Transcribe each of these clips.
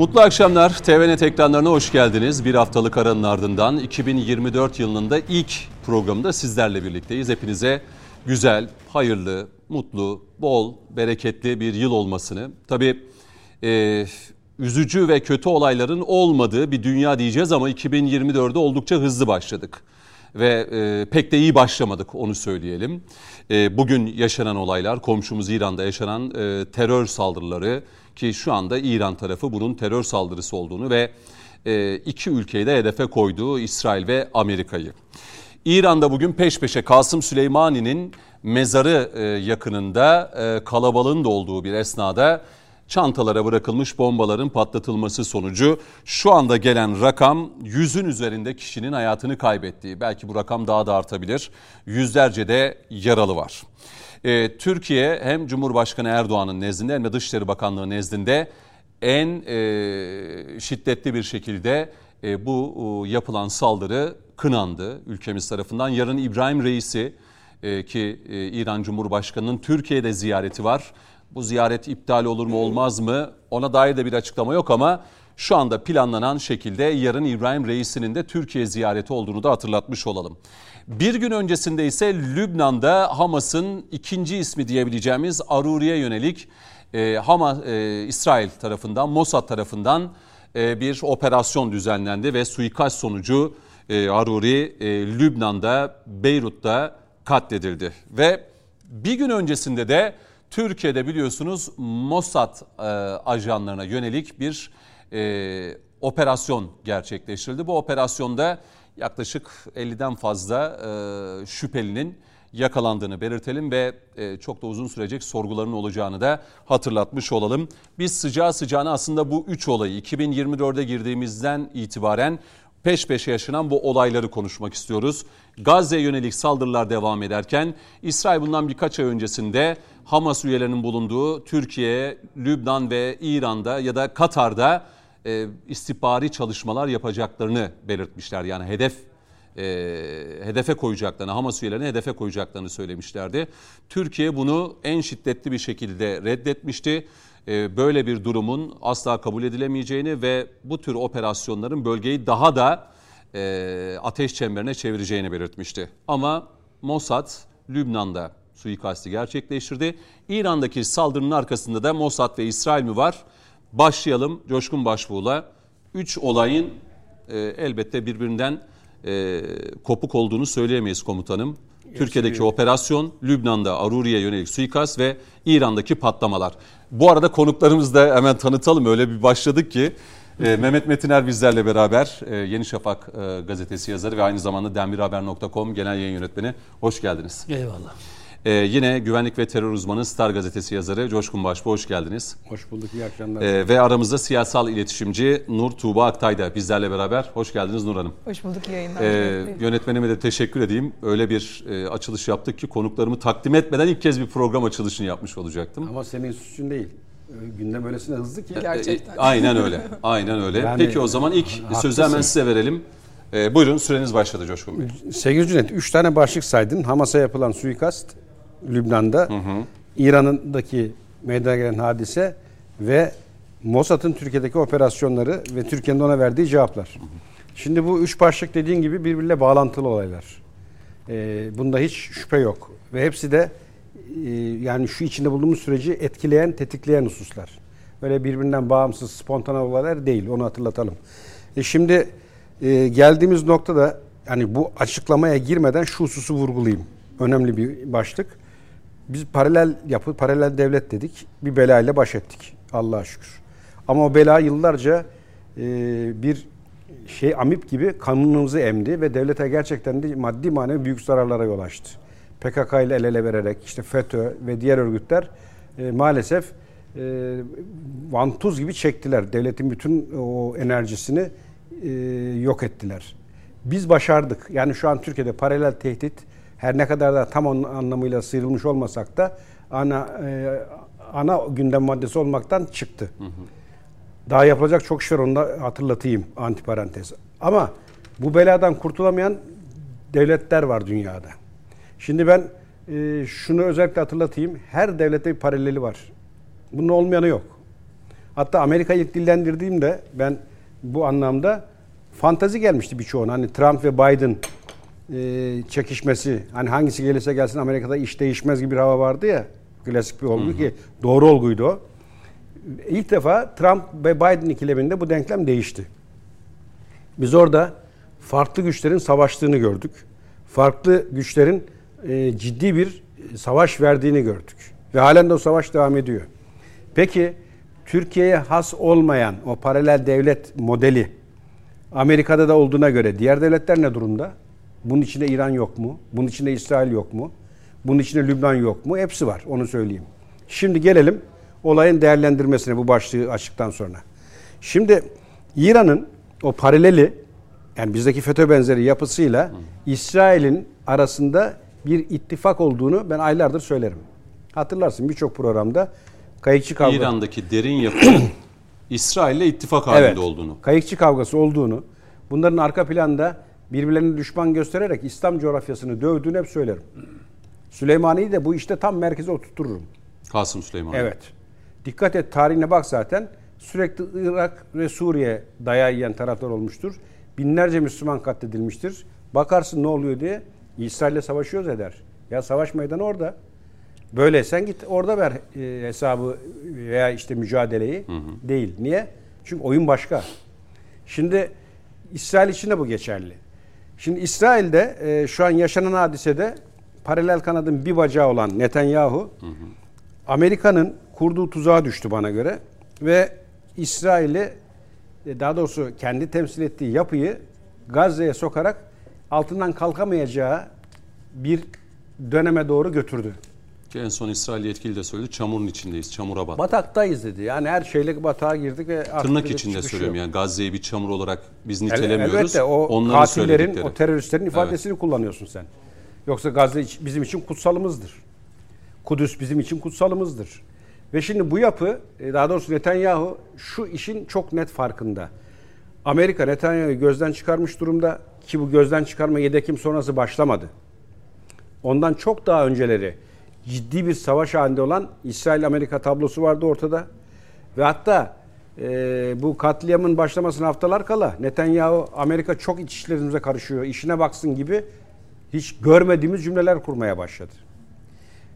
Mutlu akşamlar. TVNet ekranlarına hoş geldiniz. Bir haftalık aranın ardından 2024 yılının da ilk programında sizlerle birlikteyiz. Hepinize güzel, hayırlı, mutlu, bol, bereketli bir yıl olmasını. Tabii e, üzücü ve kötü olayların olmadığı bir dünya diyeceğiz ama 2024'de oldukça hızlı başladık. Ve e, pek de iyi başlamadık onu söyleyelim. E, bugün yaşanan olaylar, komşumuz İran'da yaşanan e, terör saldırıları ki şu anda İran tarafı bunun terör saldırısı olduğunu ve e, iki ülkeyi de hedefe koyduğu İsrail ve Amerika'yı. İran'da bugün peş peşe Kasım Süleymani'nin mezarı e, yakınında e, kalabalığın da olduğu bir esnada çantalara bırakılmış bombaların patlatılması sonucu şu anda gelen rakam yüzün üzerinde kişinin hayatını kaybettiği. Belki bu rakam daha da artabilir. Yüzlerce de yaralı var. Ee, Türkiye hem Cumhurbaşkanı Erdoğan'ın nezdinde hem de Dışişleri Bakanlığı nezdinde en e, şiddetli bir şekilde e, bu e, yapılan saldırı kınandı ülkemiz tarafından. Yarın İbrahim Reis'i e, ki e, İran Cumhurbaşkanı'nın Türkiye'de ziyareti var. Bu ziyaret iptal olur mu olmaz mı ona dair de bir açıklama yok ama şu anda planlanan şekilde yarın İbrahim Reis'inin de Türkiye ziyareti olduğunu da hatırlatmış olalım. Bir gün öncesinde ise Lübnan'da Hamas'ın ikinci ismi diyebileceğimiz Aruri'ye yönelik e, Hamas, e, İsrail tarafından, Mossad tarafından e, bir operasyon düzenlendi ve suikast sonucu e, Aruri e, Lübnan'da, Beyrut'ta katledildi. Ve bir gün öncesinde de Türkiye'de biliyorsunuz Mossad e, ajanlarına yönelik bir e, operasyon gerçekleştirildi. Bu operasyonda yaklaşık 50'den fazla e, şüphelinin yakalandığını belirtelim ve e, çok da uzun sürecek sorguların olacağını da hatırlatmış olalım. Biz sıcağı sıcağına aslında bu üç olayı 2024'e girdiğimizden itibaren peş peşe yaşanan bu olayları konuşmak istiyoruz. Gazze'ye yönelik saldırılar devam ederken İsrail bundan birkaç ay öncesinde Hamas üyelerinin bulunduğu Türkiye, Lübnan ve İran'da ya da Katar'da e, istihbari çalışmalar yapacaklarını belirtmişler. Yani hedef e, hedefe koyacaklarını, Hamas üyelerine hedefe koyacaklarını söylemişlerdi. Türkiye bunu en şiddetli bir şekilde reddetmişti. E, böyle bir durumun asla kabul edilemeyeceğini ve bu tür operasyonların bölgeyi daha da e, ateş çemberine çevireceğini belirtmişti. Ama Mossad Lübnan'da suikasti gerçekleştirdi. İran'daki saldırının arkasında da Mossad ve İsrail mi var? Başlayalım Coşkun Başbuğ'la. Üç olayın e, elbette birbirinden e, kopuk olduğunu söyleyemeyiz komutanım. Türkiye'deki operasyon, Lübnan'da Aruri'ye yönelik suikast ve İran'daki patlamalar. Bu arada konuklarımızı da hemen tanıtalım. Öyle bir başladık ki e, Mehmet Metiner bizlerle beraber e, Yeni Şafak e, gazetesi yazarı ve aynı zamanda demirhaber.com genel yayın yönetmeni. Hoş geldiniz. Eyvallah. Ee, yine güvenlik ve terör uzmanı Star gazetesi yazarı Coşkun Başbuğ hoş geldiniz. Hoş bulduk, iyi akşamlar. Ee, ve aramızda siyasal iletişimci Nur Tuğba Aktay da bizlerle beraber. Hoş geldiniz Nur Hanım. Hoş bulduk yayınlar. Ee, yönetmenime de teşekkür edeyim. Öyle bir e, açılış yaptık ki konuklarımı takdim etmeden ilk kez bir program açılışını yapmış olacaktım. Ama senin suçun değil. Gündem öylesine hızlı ki. Gerçekten. E, aynen öyle. Aynen öyle. Yani, Peki o zaman ilk haklısın. sözü hemen size verelim. Ee, buyurun süreniz başladı Coşkun Bey. Sevgili Cüneyt, üç tane başlık saydın. Hamas'a yapılan suikast, Lübnan'da, İran'daki meydana gelen hadise ve Mossad'ın Türkiye'deki operasyonları ve Türkiye'nin ona verdiği cevaplar. Hı hı. Şimdi bu üç başlık dediğin gibi birbiriyle bağlantılı olaylar. Ee, bunda hiç şüphe yok. Ve hepsi de e, yani şu içinde bulunduğumuz süreci etkileyen, tetikleyen hususlar. Böyle birbirinden bağımsız, spontane olaylar değil. Onu hatırlatalım. E şimdi e, geldiğimiz noktada yani bu açıklamaya girmeden şu hususu vurgulayayım. Önemli bir başlık. Biz paralel yapı, paralel devlet dedik. Bir belayla baş ettik. Allah'a şükür. Ama o bela yıllarca e, bir şey amip gibi kanunumuzu emdi ve devlete gerçekten de maddi manevi büyük zararlara yol açtı. PKK ile el ele vererek işte FETÖ ve diğer örgütler e, maalesef e, vantuz gibi çektiler. Devletin bütün o enerjisini e, yok ettiler. Biz başardık. Yani şu an Türkiye'de paralel tehdit her ne kadar da tam onun anlamıyla sıyrılmış olmasak da ana e, ana gündem maddesi olmaktan çıktı. Hı hı. Daha yapılacak çok şey var onu da hatırlatayım antiparantez. Ama bu beladan kurtulamayan devletler var dünyada. Şimdi ben e, şunu özellikle hatırlatayım. Her devlette bir paraleli var. Bunun olmayanı yok. Hatta Amerika'yı dillendirdiğimde ben bu anlamda fantazi gelmişti birçoğuna. Hani Trump ve Biden e, çekişmesi hani hangisi gelirse gelsin Amerika'da iş değişmez gibi bir hava vardı ya. Klasik bir olgu ki doğru olguydu o. İlk defa Trump ve Biden ikileminde bu denklem değişti. Biz orada farklı güçlerin savaştığını gördük. Farklı güçlerin e, ciddi bir savaş verdiğini gördük. Ve halen de o savaş devam ediyor. Peki Türkiye'ye has olmayan o paralel devlet modeli Amerika'da da olduğuna göre diğer devletler ne durumda? Bunun içinde İran yok mu? Bunun içinde İsrail yok mu? Bunun içinde Lübnan yok mu? Hepsi var onu söyleyeyim. Şimdi gelelim olayın değerlendirmesine bu başlığı açtıktan sonra. Şimdi İran'ın o paraleli yani bizdeki FETÖ benzeri yapısıyla İsrail'in arasında bir ittifak olduğunu ben aylardır söylerim. Hatırlarsın birçok programda kayıkçı kavgası. İran'daki derin yapının İsrail'le ittifak halinde evet, olduğunu. Kayıkçı kavgası olduğunu, bunların arka planda birbirlerini düşman göstererek İslam coğrafyasını dövdüğünü hep söylerim. Süleymani'yi de bu işte tam merkeze oturtururum. Kasım Süleyman. Evet. Dikkat et tarihine bak zaten. Sürekli Irak ve Suriye dayağı yiyen taraftar olmuştur. Binlerce Müslüman katledilmiştir. Bakarsın ne oluyor diye İsrail'le savaşıyoruz eder. Ya savaş meydanı orada. Böyle sen git orada ver e, hesabı veya işte mücadeleyi. Hı hı. Değil. Niye? Çünkü oyun başka. Şimdi İsrail için de bu geçerli. Şimdi İsrail'de e, şu an yaşanan hadisede paralel kanadın bir bacağı olan Netanyahu Amerika'nın kurduğu tuzağa düştü bana göre ve İsrail'i e, daha doğrusu kendi temsil ettiği yapıyı Gazze'ye sokarak altından kalkamayacağı bir döneme doğru götürdü. Ki en son İsrail yetkili de söyledi çamurun içindeyiz, çamura battık. Bataktayız dedi. Yani her şeyle batağa girdik ve Tırnak içinde söylüyorum yani Gazze'yi bir çamur olarak biz nitelemiyoruz. Elbette o Onların katillerin, o teröristlerin ifadesini evet. kullanıyorsun sen. Yoksa Gazze bizim için kutsalımızdır. Kudüs bizim için kutsalımızdır. Ve şimdi bu yapı, e, daha doğrusu Netanyahu şu işin çok net farkında. Amerika Netanyahu'yu gözden çıkarmış durumda ki bu gözden çıkarma 7 Ekim sonrası başlamadı. Ondan çok daha önceleri ciddi bir savaş halinde olan İsrail-Amerika tablosu vardı ortada. Ve hatta e, bu katliamın başlamasına haftalar kala Netanyahu Amerika çok iç işlerimize karışıyor, işine baksın gibi hiç görmediğimiz cümleler kurmaya başladı.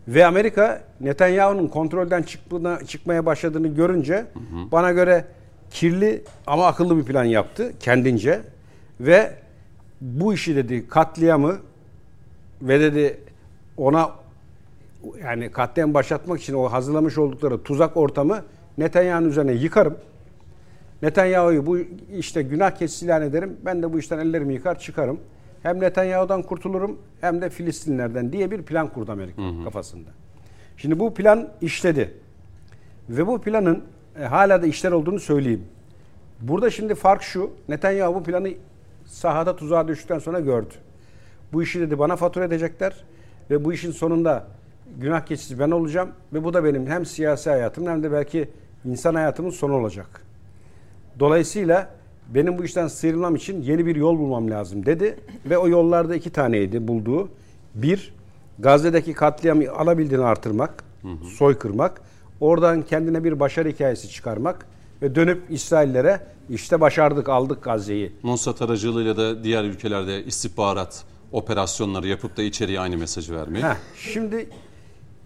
Ve Amerika Netanyahu'nun kontrolden çıkmına, çıkmaya başladığını görünce hı hı. bana göre kirli ama akıllı bir plan yaptı kendince. Ve bu işi dedi katliamı ve dedi ona yani katliam başlatmak için o hazırlamış oldukları tuzak ortamı Netanyahu'nun üzerine yıkarım. Netanyahu'yu bu işte günah keçisi ilan ederim. Ben de bu işten ellerimi yıkar çıkarım. Hem Netanyahu'dan kurtulurum hem de Filistinlerden diye bir plan kurdu Amerika hı hı. kafasında. Şimdi bu plan işledi. Ve bu planın e, hala da işler olduğunu söyleyeyim. Burada şimdi fark şu. Netanyahu bu planı sahada tuzağa düştükten sonra gördü. Bu işi dedi bana fatura edecekler ve bu işin sonunda günah keçisi ben olacağım ve bu da benim hem siyasi hayatım hem de belki insan hayatımın sonu olacak. Dolayısıyla benim bu işten sıyrılmam için yeni bir yol bulmam lazım dedi ve o yollarda iki taneydi bulduğu. Bir, Gazze'deki katliamı alabildiğini artırmak, hı hı. soykırmak, oradan kendine bir başarı hikayesi çıkarmak ve dönüp İsraillere işte başardık aldık Gazze'yi. Mossad aracılığıyla da diğer ülkelerde istihbarat operasyonları yapıp da içeriye aynı mesajı vermek. Heh, şimdi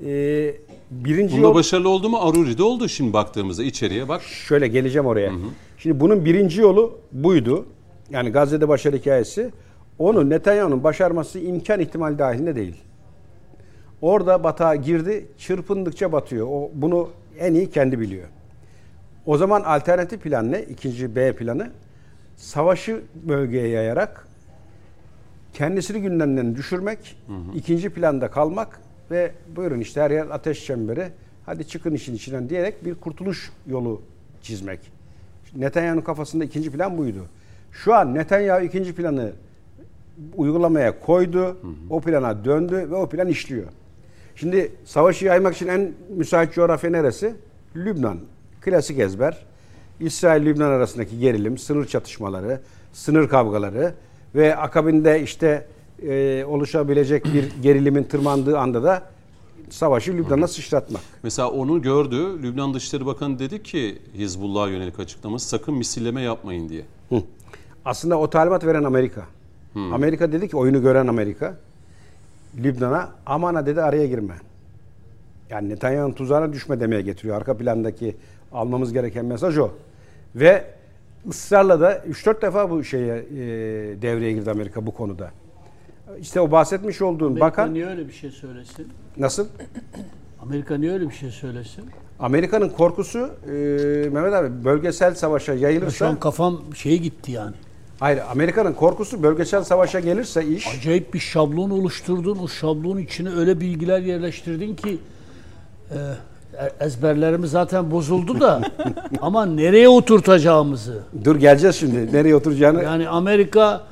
e, birinci Bunda yol... başarılı oldu mu? Aruri'de oldu şimdi baktığımızda içeriye bak. Şöyle geleceğim oraya. Hı hı. Şimdi bunun birinci yolu buydu. Yani Gazze'de başarı hikayesi. Onu Netanyahu'nun başarması imkan ihtimal dahilinde değil. Orada batağa girdi, çırpındıkça batıyor. O bunu en iyi kendi biliyor. O zaman alternatif plan ne? İkinci B planı. Savaşı bölgeye yayarak kendisini gündemden düşürmek, hı hı. ikinci planda kalmak ve buyurun işte her yer ateş çemberi. Hadi çıkın işin içinden diyerek bir kurtuluş yolu çizmek. Netanyahu'nun kafasında ikinci plan buydu. Şu an Netanyahu ikinci planı uygulamaya koydu. Hı hı. O plana döndü ve o plan işliyor. Şimdi savaşı yaymak için en müsait coğrafya neresi? Lübnan. Klasik ezber. İsrail-Lübnan arasındaki gerilim, sınır çatışmaları, sınır kavgaları ve akabinde işte e, oluşabilecek bir gerilimin tırmandığı anda da savaşı Lübnan'a sıçratmak. Mesela onu gördü. Lübnan Dışişleri Bakanı dedi ki Hizbullah'a yönelik açıklaması sakın misilleme yapmayın diye. Hı. Aslında o talimat veren Amerika. Amerika dedi ki oyunu gören Amerika Lübnan'a amana dedi araya girme. Yani Netanyahu'nun tuzağına düşme demeye getiriyor. Arka plandaki almamız gereken mesaj o. Ve ısrarla da 3-4 defa bu şeye e, devreye girdi Amerika bu konuda. İşte o bahsetmiş olduğun Amerika bakan niye öyle bir şey söylesin? nasıl? Amerika niye öyle bir şey söylesin? Amerika'nın korkusu e, Mehmet abi bölgesel savaşa Ya Şu yayılırsa an kafam şeye gitti yani. hayır Amerika'nın korkusu bölgesel savaşa gelirse iş Acayip bir şablon oluşturdun. O şablonun içine öyle bilgiler yerleştirdin ki e, e- ezberlerimiz zaten bozuldu da ama nereye oturtacağımızı. dur geleceğiz şimdi nereye oturacağını Yani Amerika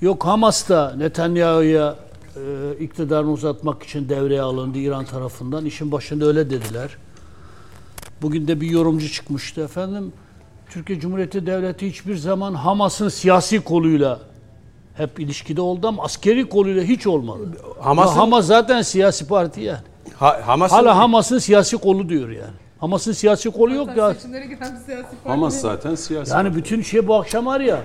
yok Hamas'ta Netanyahu'ya e, iktidarını uzatmak için devreye alındı İran tarafından. İşin başında öyle dediler. Bugün de bir yorumcu çıkmıştı efendim. Türkiye Cumhuriyeti Devleti hiçbir zaman Hamas'ın siyasi koluyla hep ilişkide oldu ama askeri koluyla hiç olmadı. Ama Hamas zaten siyasi parti yani. Ha, Hamas'ın Hala Hamas'ın siyasi kolu diyor yani. Hamas'ın siyasi kolu yok ya. Seçimlere giden bir siyasi parti. Hamas zaten siyasi. Yani bütün şey bu akşam var ya.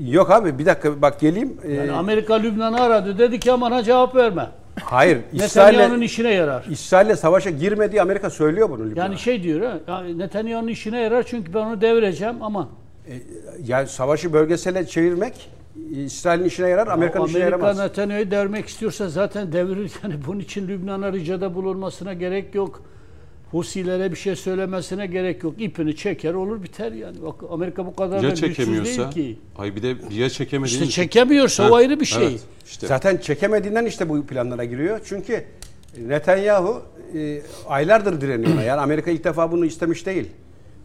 yok abi bir dakika bak geleyim. Ee, Yani Amerika Lübnan'ı aradı. Dedi ki aman ha cevap verme. hayır Netanyahu'nun işine yarar. İsrail'le savaşa girmediği Amerika söylüyor bunu Lübnan'a. Yani şey diyor ha, Netanyahu'nun işine yarar çünkü ben onu devireceğim aman. yani savaşı bölgesele çevirmek İsrail'in işine yarar, Amerika'nın işine Amerika yaramaz. Netanyahu'yu devirmek istiyorsa zaten devirir. Yani bunun için Lübnan'a ricada bulunmasına gerek yok. Husilere bir şey söylemesine gerek yok. İpini çeker olur biter yani. Bak Amerika bu kadar da ya güçsüz değil çekemiyorsa? ki. Ay bir de ya çekemediğin İşte çekemiyorsa Ha, o ayrı bir şey. evet, işte. Zaten çekemediğinden işte bu planlara giriyor. Çünkü Netanyahu e, aylardır direniyor. Yani Amerika ilk defa bunu istemiş değil.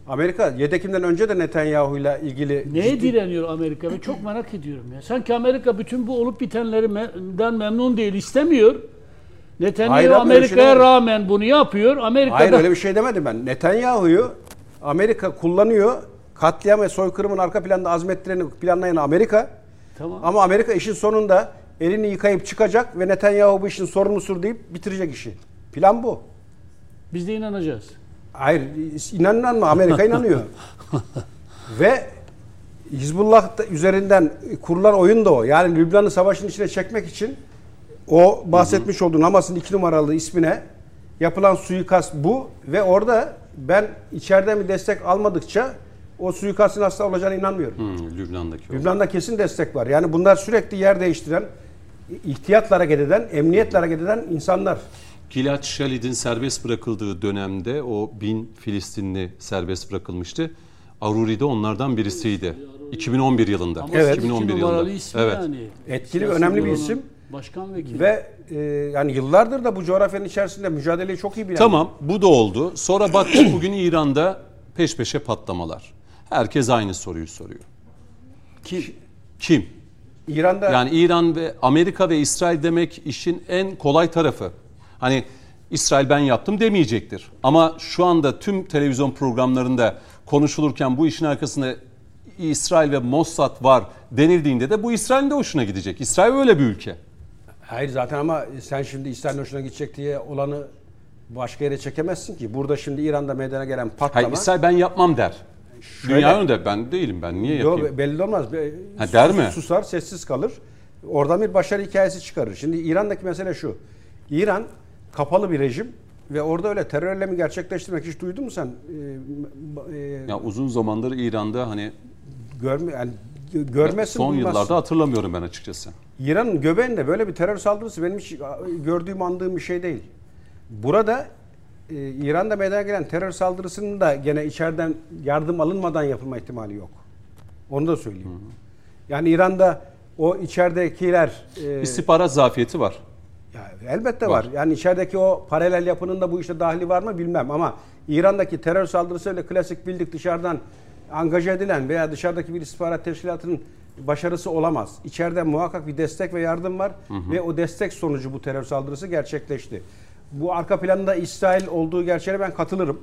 Amerika 7 Ekim'den önce de Netanyahu'yla ilgili Neye ciddi- direniyor Amerika? Ben çok merak ediyorum ya. Sanki Amerika bütün bu olup bitenlerden memnun değil, istemiyor. Netanyahu Amerika'ya rağmen bunu yapıyor. Amerika'da Hayır öyle bir şey demedim ben. Netanyahu'yu Amerika kullanıyor. Katliam ve soykırımın arka planda azmetlerini planlayan Amerika. Tamam. Ama Amerika işin sonunda elini yıkayıp çıkacak ve Netanyahu bu işin sorumlusudur deyip bitirecek işi. Plan bu. biz de inanacağız. Hayır inanın mı Amerika inanıyor. Ve Hizbullah üzerinden kurulan oyun da o. Yani Lübnan'ı savaşın içine çekmek için o bahsetmiş olduğun Hamas'ın iki numaralı ismine yapılan suikast bu ve orada ben içeriden bir destek almadıkça o suikastın asla olacağına inanmıyorum. Hmm, Lübnan'daki o. Lübnan'da kesin destek var. Yani bunlar sürekli yer değiştiren, ihtiyatla hareket eden, emniyetle hareket eden insanlar. Gilad Shalid'in serbest bırakıldığı dönemde o bin Filistinli serbest bırakılmıştı. Aruri de onlardan birisiydi. 2011 yılında. Ama Evet. 2011 iki numaralı yılında. ismi Evet. yani. Etkili, Siyasi önemli bir isim. Başkan vekili. Ve e, yani yıllardır da bu coğrafyanın içerisinde mücadeleyi çok iyi bilen. Tamam bu da oldu. Sonra baktık bugün İran'da peş peşe patlamalar. Herkes aynı soruyu soruyor. Kim? Kim? İran'da Yani İran ve Amerika ve İsrail demek işin en kolay tarafı. Hani İsrail ben yaptım demeyecektir. Ama şu anda tüm televizyon programlarında konuşulurken bu işin arkasında İsrail ve Mossad var denildiğinde de bu İsrail'in de hoşuna gidecek. İsrail öyle bir ülke. Hayır zaten ama sen şimdi İsrail'in hoşuna gidecek diye olanı başka yere çekemezsin ki. Burada şimdi İran'da meydana gelen patlama. Hayır İsrail ben yapmam der. Şöyle- Dünya önünde ben değilim ben niye yapayım? belli olmaz. Ha, der mi? Susar, sessiz kalır. Oradan bir başarı hikayesi çıkarır. Şimdi İran'daki mesele şu. İran kapalı bir rejim ve orada öyle terör eylemi gerçekleştirmek hiç duydun mu sen? Ee, e, Ya uzun zamandır İran'da hani görme, yani gö- görmezsin son duymazsın. yıllarda hatırlamıyorum ben açıkçası. İran'ın göbeğinde böyle bir terör saldırısı benim hiç gördüğüm andığım bir şey değil. Burada e, İran'da meydana gelen terör saldırısının da gene içeriden yardım alınmadan yapılma ihtimali yok. Onu da söyleyeyim. Yani İran'da o içeridekiler e, İstihbarat zafiyeti var. ya elbette var. Yani içerideki o paralel yapının da bu işte dahili var mı bilmem ama İran'daki terör saldırısı öyle klasik bildik dışarıdan angaje edilen veya dışarıdaki bir istihbarat teşkilatının başarısı olamaz. İçeride muhakkak bir destek ve yardım var ve o destek sonucu bu terör saldırısı gerçekleşti. Bu arka planda İsrail olduğu gerçeğine ben katılırım.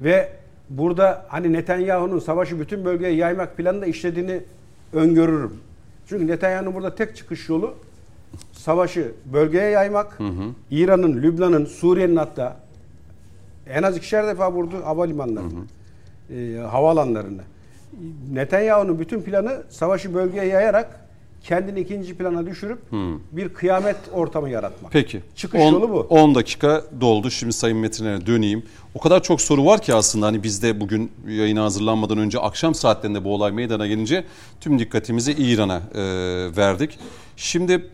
Ve burada hani Netanyahu'nun savaşı bütün bölgeye yaymak planında işlediğini öngörürüm. Çünkü Netanyahu'nun burada tek çıkış yolu savaşı bölgeye yaymak, İran'ın, Lübnan'ın, Suriye'nin hatta en az ikişer defa vurdu havalimanlarını, e, havaalanlarını. Netanyahu'nun bütün planı savaşı bölgeye yayarak kendini ikinci plana düşürüp bir kıyamet ortamı yaratmak. Peki. Çıkış 10 yolu bu. 10 dakika doldu. Şimdi Sayın Metin'e döneyim. O kadar çok soru var ki aslında hani biz de bugün yayına hazırlanmadan önce akşam saatlerinde bu olay meydana gelince tüm dikkatimizi İran'a e, verdik. Şimdi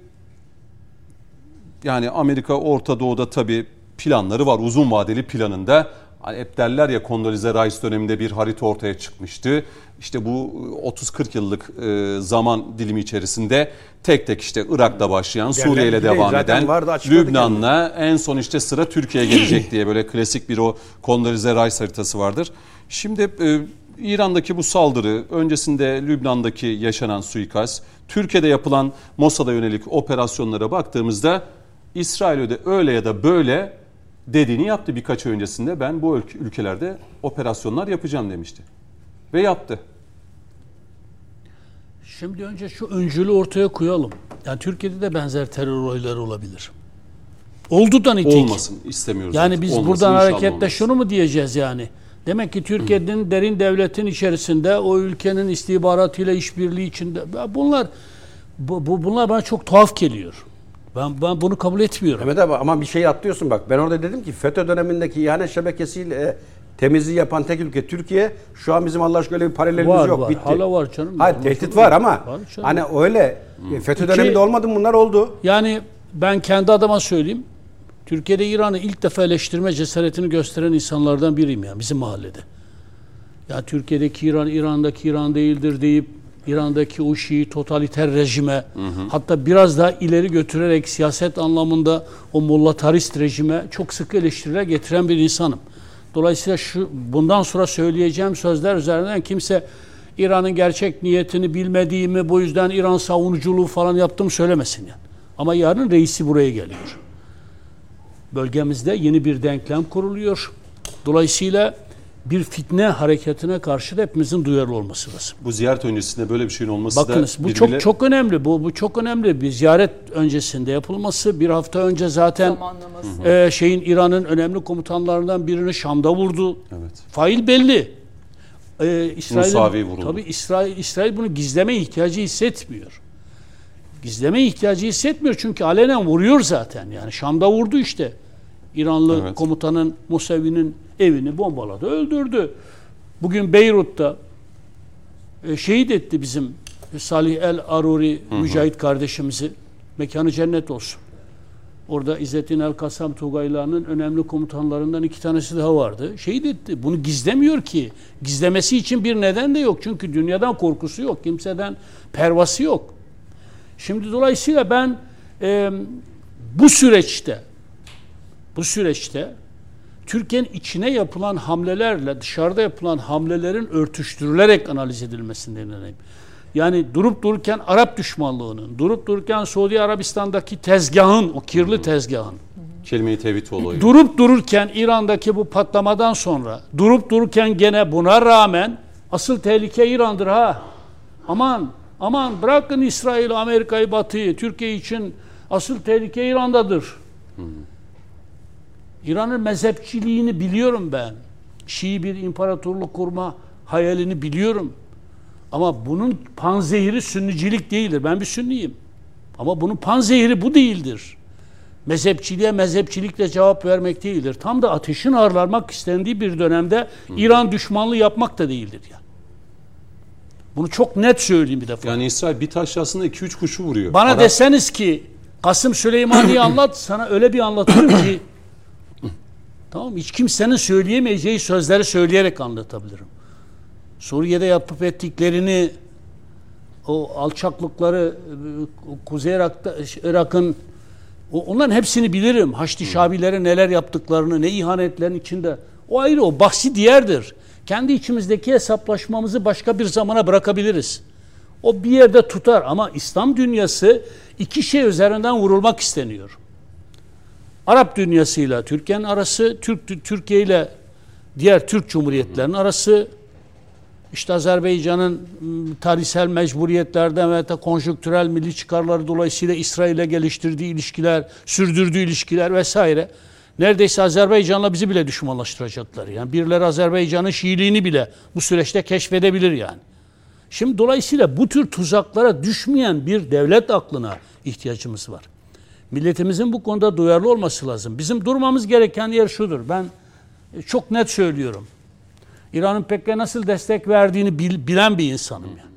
yani Amerika Orta Doğu'da tabii planları var. Uzun vadeli planında hani hep derler ya Condoleezza Rice döneminde bir harita ortaya çıkmıştı. İşte bu 30-40 yıllık e, zaman dilimi içerisinde tek tek işte Irak'ta başlayan, Suriye ile devam eden, Lübnan'la en son işte sıra Türkiye'ye gelecek diye böyle klasik bir o Condoleezza Rice haritası vardır. Şimdi e, İran'daki bu saldırı, öncesinde Lübnan'daki yaşanan suikast, Türkiye'de yapılan Mossad'a yönelik operasyonlara baktığımızda İsrail de öyle ya da böyle dediğini yaptı birkaç ay öncesinde. Ben bu ülke- ülkelerde operasyonlar yapacağım demişti. Ve yaptı. Şimdi önce şu öncülü ortaya koyalım. Yani Türkiye'de de benzer terör olayları olabilir. Oldu da nitik. Olmasın istemiyoruz. Yani artık. biz Olmasın, buradan hareketle olmaz. şunu mu diyeceğiz yani? Demek ki Türkiye'nin derin devletin içerisinde o ülkenin istihbaratıyla işbirliği içinde bunlar bu, bu- bunlar bana çok tuhaf geliyor. Ben ben bunu kabul etmiyorum. Mehmet abi ama bir şey atlıyorsun bak. Ben orada dedim ki FETÖ dönemindeki ihanet şebekesiyle e, temizliği yapan tek ülke Türkiye. Şu an bizim Allah aşkına öyle bir paralelimiz Var, yok. var. Bitti. Hala var canım. Hayır Ama tehdit var ama Var canım. hani öyle e, FETÖ İki- döneminde olmadı mı bunlar oldu. Yani ben kendi adıma söyleyeyim. Türkiye'de İran'ı ilk defa eleştirme cesaretini gösteren insanlardan biriyim yani bizim mahallede. Ya Türkiye'deki İran, İran'daki İran değildir deyip İran'daki o Şii totaliter rejime hatta biraz daha ileri götürerek siyaset anlamında o mollatarist rejime çok sık eleştiriler getiren bir insanım. Dolayısıyla şu bundan sonra söyleyeceğim sözler üzerinden kimse İran'ın gerçek niyetini bilmediğimi bu yüzden İran savunuculuğu falan yaptım söylemesin yani. Ama yarın reisi buraya geliyor. Bölgemizde yeni bir denklem kuruluyor. Dolayısıyla bir fitne hareketine karşı da hepimizin duyarlı olması lazım. Bu ziyaret öncesinde böyle bir şeyin olması Bakınız da bu birbiriyle- çok çok önemli. Bu bu çok önemli. Bir ziyaret öncesinde yapılması. Bir hafta önce zaten e, şeyin İran'ın önemli komutanlarından birini Şam'da vurdu. Evet. Fail belli. Ee, İsrail'in- Musavi vuruldu. Tabii İsrail, İsrail bunu gizleme ihtiyacı hissetmiyor. Gizleme ihtiyacı hissetmiyor çünkü alenen vuruyor zaten. Yani Şam'da vurdu işte. İranlı Evet. komutanın Musavi'nin evini bombaladı, öldürdü. Bugün Beyrut'ta e, şehit etti bizim Salih El Aruri mücahit kardeşimizi. Mekanı cennet olsun. Orada İzzettin El Kasam Tugaylar'ın önemli komutanlarından iki tanesi daha vardı. Şehit etti. Bunu gizlemiyor ki. Gizlemesi için bir neden de yok. Çünkü dünyadan korkusu yok. Kimseden pervası yok. Şimdi dolayısıyla ben e, bu süreçte bu süreçte Türkiye'nin içine yapılan hamlelerle dışarıda yapılan hamlelerin örtüştürülerek analiz edilmesinden yanayım. Yani durup dururken Arap düşmanlığının, durup dururken Suudi Arabistan'daki tezgahın, o kirli tezgahın, kelime-i tevhid olayı. durup dururken İran'daki bu patlamadan sonra, durup dururken gene buna rağmen asıl tehlike İran'dır ha. Aman, aman bırakın İsrail, Amerika'yı, Batı'yı, Türkiye için asıl tehlike İran'dadır. İran'ın mezhepçiliğini biliyorum ben. Şii bir imparatorluk kurma hayalini biliyorum. Ama bunun panzehiri sünnicilik değildir. Ben bir sünniyim. Ama bunun panzehiri bu değildir. Mezhepçiliğe mezhepçilikle cevap vermek değildir. Tam da ateşin ağırlanmak istendiği bir dönemde İran düşmanlığı yapmak da değildir yani. Bunu çok net söyleyeyim bir defa. Yani İsrail bir taşla aslında 2-3 kuşu vuruyor. Bana Arap- deseniz ki Kasım Süleymani'yi anlat sana öyle bir anlatırım ki tamam hiç kimsenin söyleyemeyeceği sözleri söyleyerek anlatabilirim. Suriye'de yapıp ettiklerini o alçaklıkları e, Kuzey Irak'ta Irak'ın onların hepsini bilirim. Haçlı Şabileri neler yaptıklarını, ne ihanetlerin içinde. O ayrı, o bahsi diğerdir. Kendi içimizdeki hesaplaşmamızı başka bir zamana bırakabiliriz. O bir yerde tutar ama İslam dünyası iki şey üzerinden vurulmak isteniyor. Arap dünyasıyla Türkiye'nin arası, Türk Türkiye ile diğer Türk Cumhuriyetlerinin arası işte Azerbaycan'ın m, tarihsel mecburiyetlerden ve da konjonktürel milli çıkarları dolayısıyla İsrail'e geliştirdiği ilişkiler, sürdürdüğü ilişkiler vesaire. Neredeyse Azerbaycan'la bizi bile düşmanlaştıracaklar. Yani birileri Azerbaycan'ın Şiiliğini bile bu süreçte keşfedebilir yani. Şimdi dolayısıyla bu tür tuzaklara düşmeyen bir devlet aklına ihtiyacımız var. Milletimizin bu konuda duyarlı olması lazım. Bizim durmamız gereken yer şudur. Ben e, çok net söylüyorum. İran'ın PKK'ya nasıl destek verdiğini bil- bilen bir insanım yani.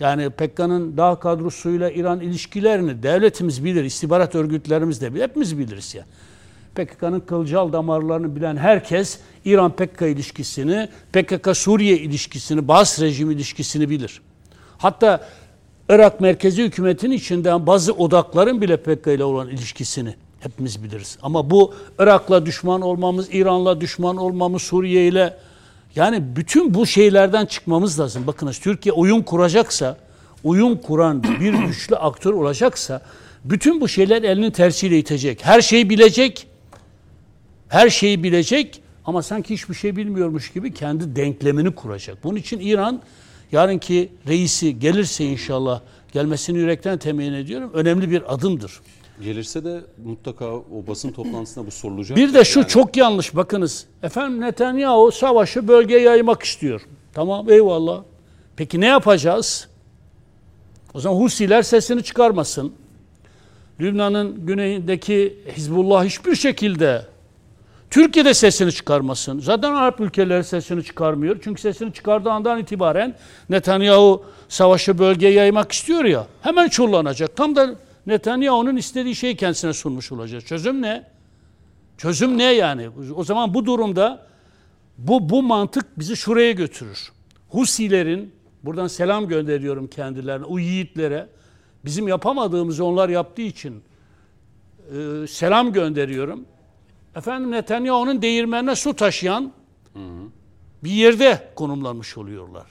Yani PKK'nın dağ kadrosuyla İran ilişkilerini devletimiz bilir, istihbarat örgütlerimiz de bilir, hepimiz biliriz ya. PKK'nın kılcal damarlarını bilen herkes İran PKK ilişkisini, PKK Suriye ilişkisini, Bas rejim ilişkisini bilir. Hatta Irak merkezi hükümetin içinden bazı odakların bile PKK ile olan ilişkisini hepimiz biliriz. Ama bu Irak'la düşman olmamız, İran'la düşman olmamız, Suriye ile yani bütün bu şeylerden çıkmamız lazım. Bakınız Türkiye oyun kuracaksa, oyun kuran bir güçlü aktör olacaksa bütün bu şeyler elinin tersiyle itecek. Her şeyi bilecek, her şeyi bilecek ama sanki hiçbir şey bilmiyormuş gibi kendi denklemini kuracak. Bunun için İran yarınki reisi gelirse inşallah gelmesini yürekten temin ediyorum. Önemli bir adımdır. Gelirse de mutlaka o basın toplantısında bu sorulacak. Bir de şu Yani çok yanlış bakınız. Efendim Netanyahu savaşı bölgeye yaymak istiyor. Tamam eyvallah. Peki ne yapacağız? O zaman Husiler sesini çıkarmasın. Lübnan'ın güneyindeki Hizbullah hiçbir şekilde Türkiye'de sesini çıkarmasın. Zaten Arap ülkeleri sesini çıkarmıyor. Çünkü sesini çıkardığı andan itibaren Netanyahu savaşı bölgeye yaymak istiyor ya. Hemen çullanacak. Tam da Netanyahu'nun istediği şeyi kendisine sunmuş olacak. Çözüm ne? Çözüm ne yani? O zaman bu durumda bu bu mantık bizi şuraya götürür. Husilerin buradan selam gönderiyorum kendilerine, o yiğitlere. Bizim yapamadığımızı onlar yaptığı için e, selam gönderiyorum. Efendim Netanyahu'nun değirmenine su taşıyan bir yerde konumlanmış oluyorlar.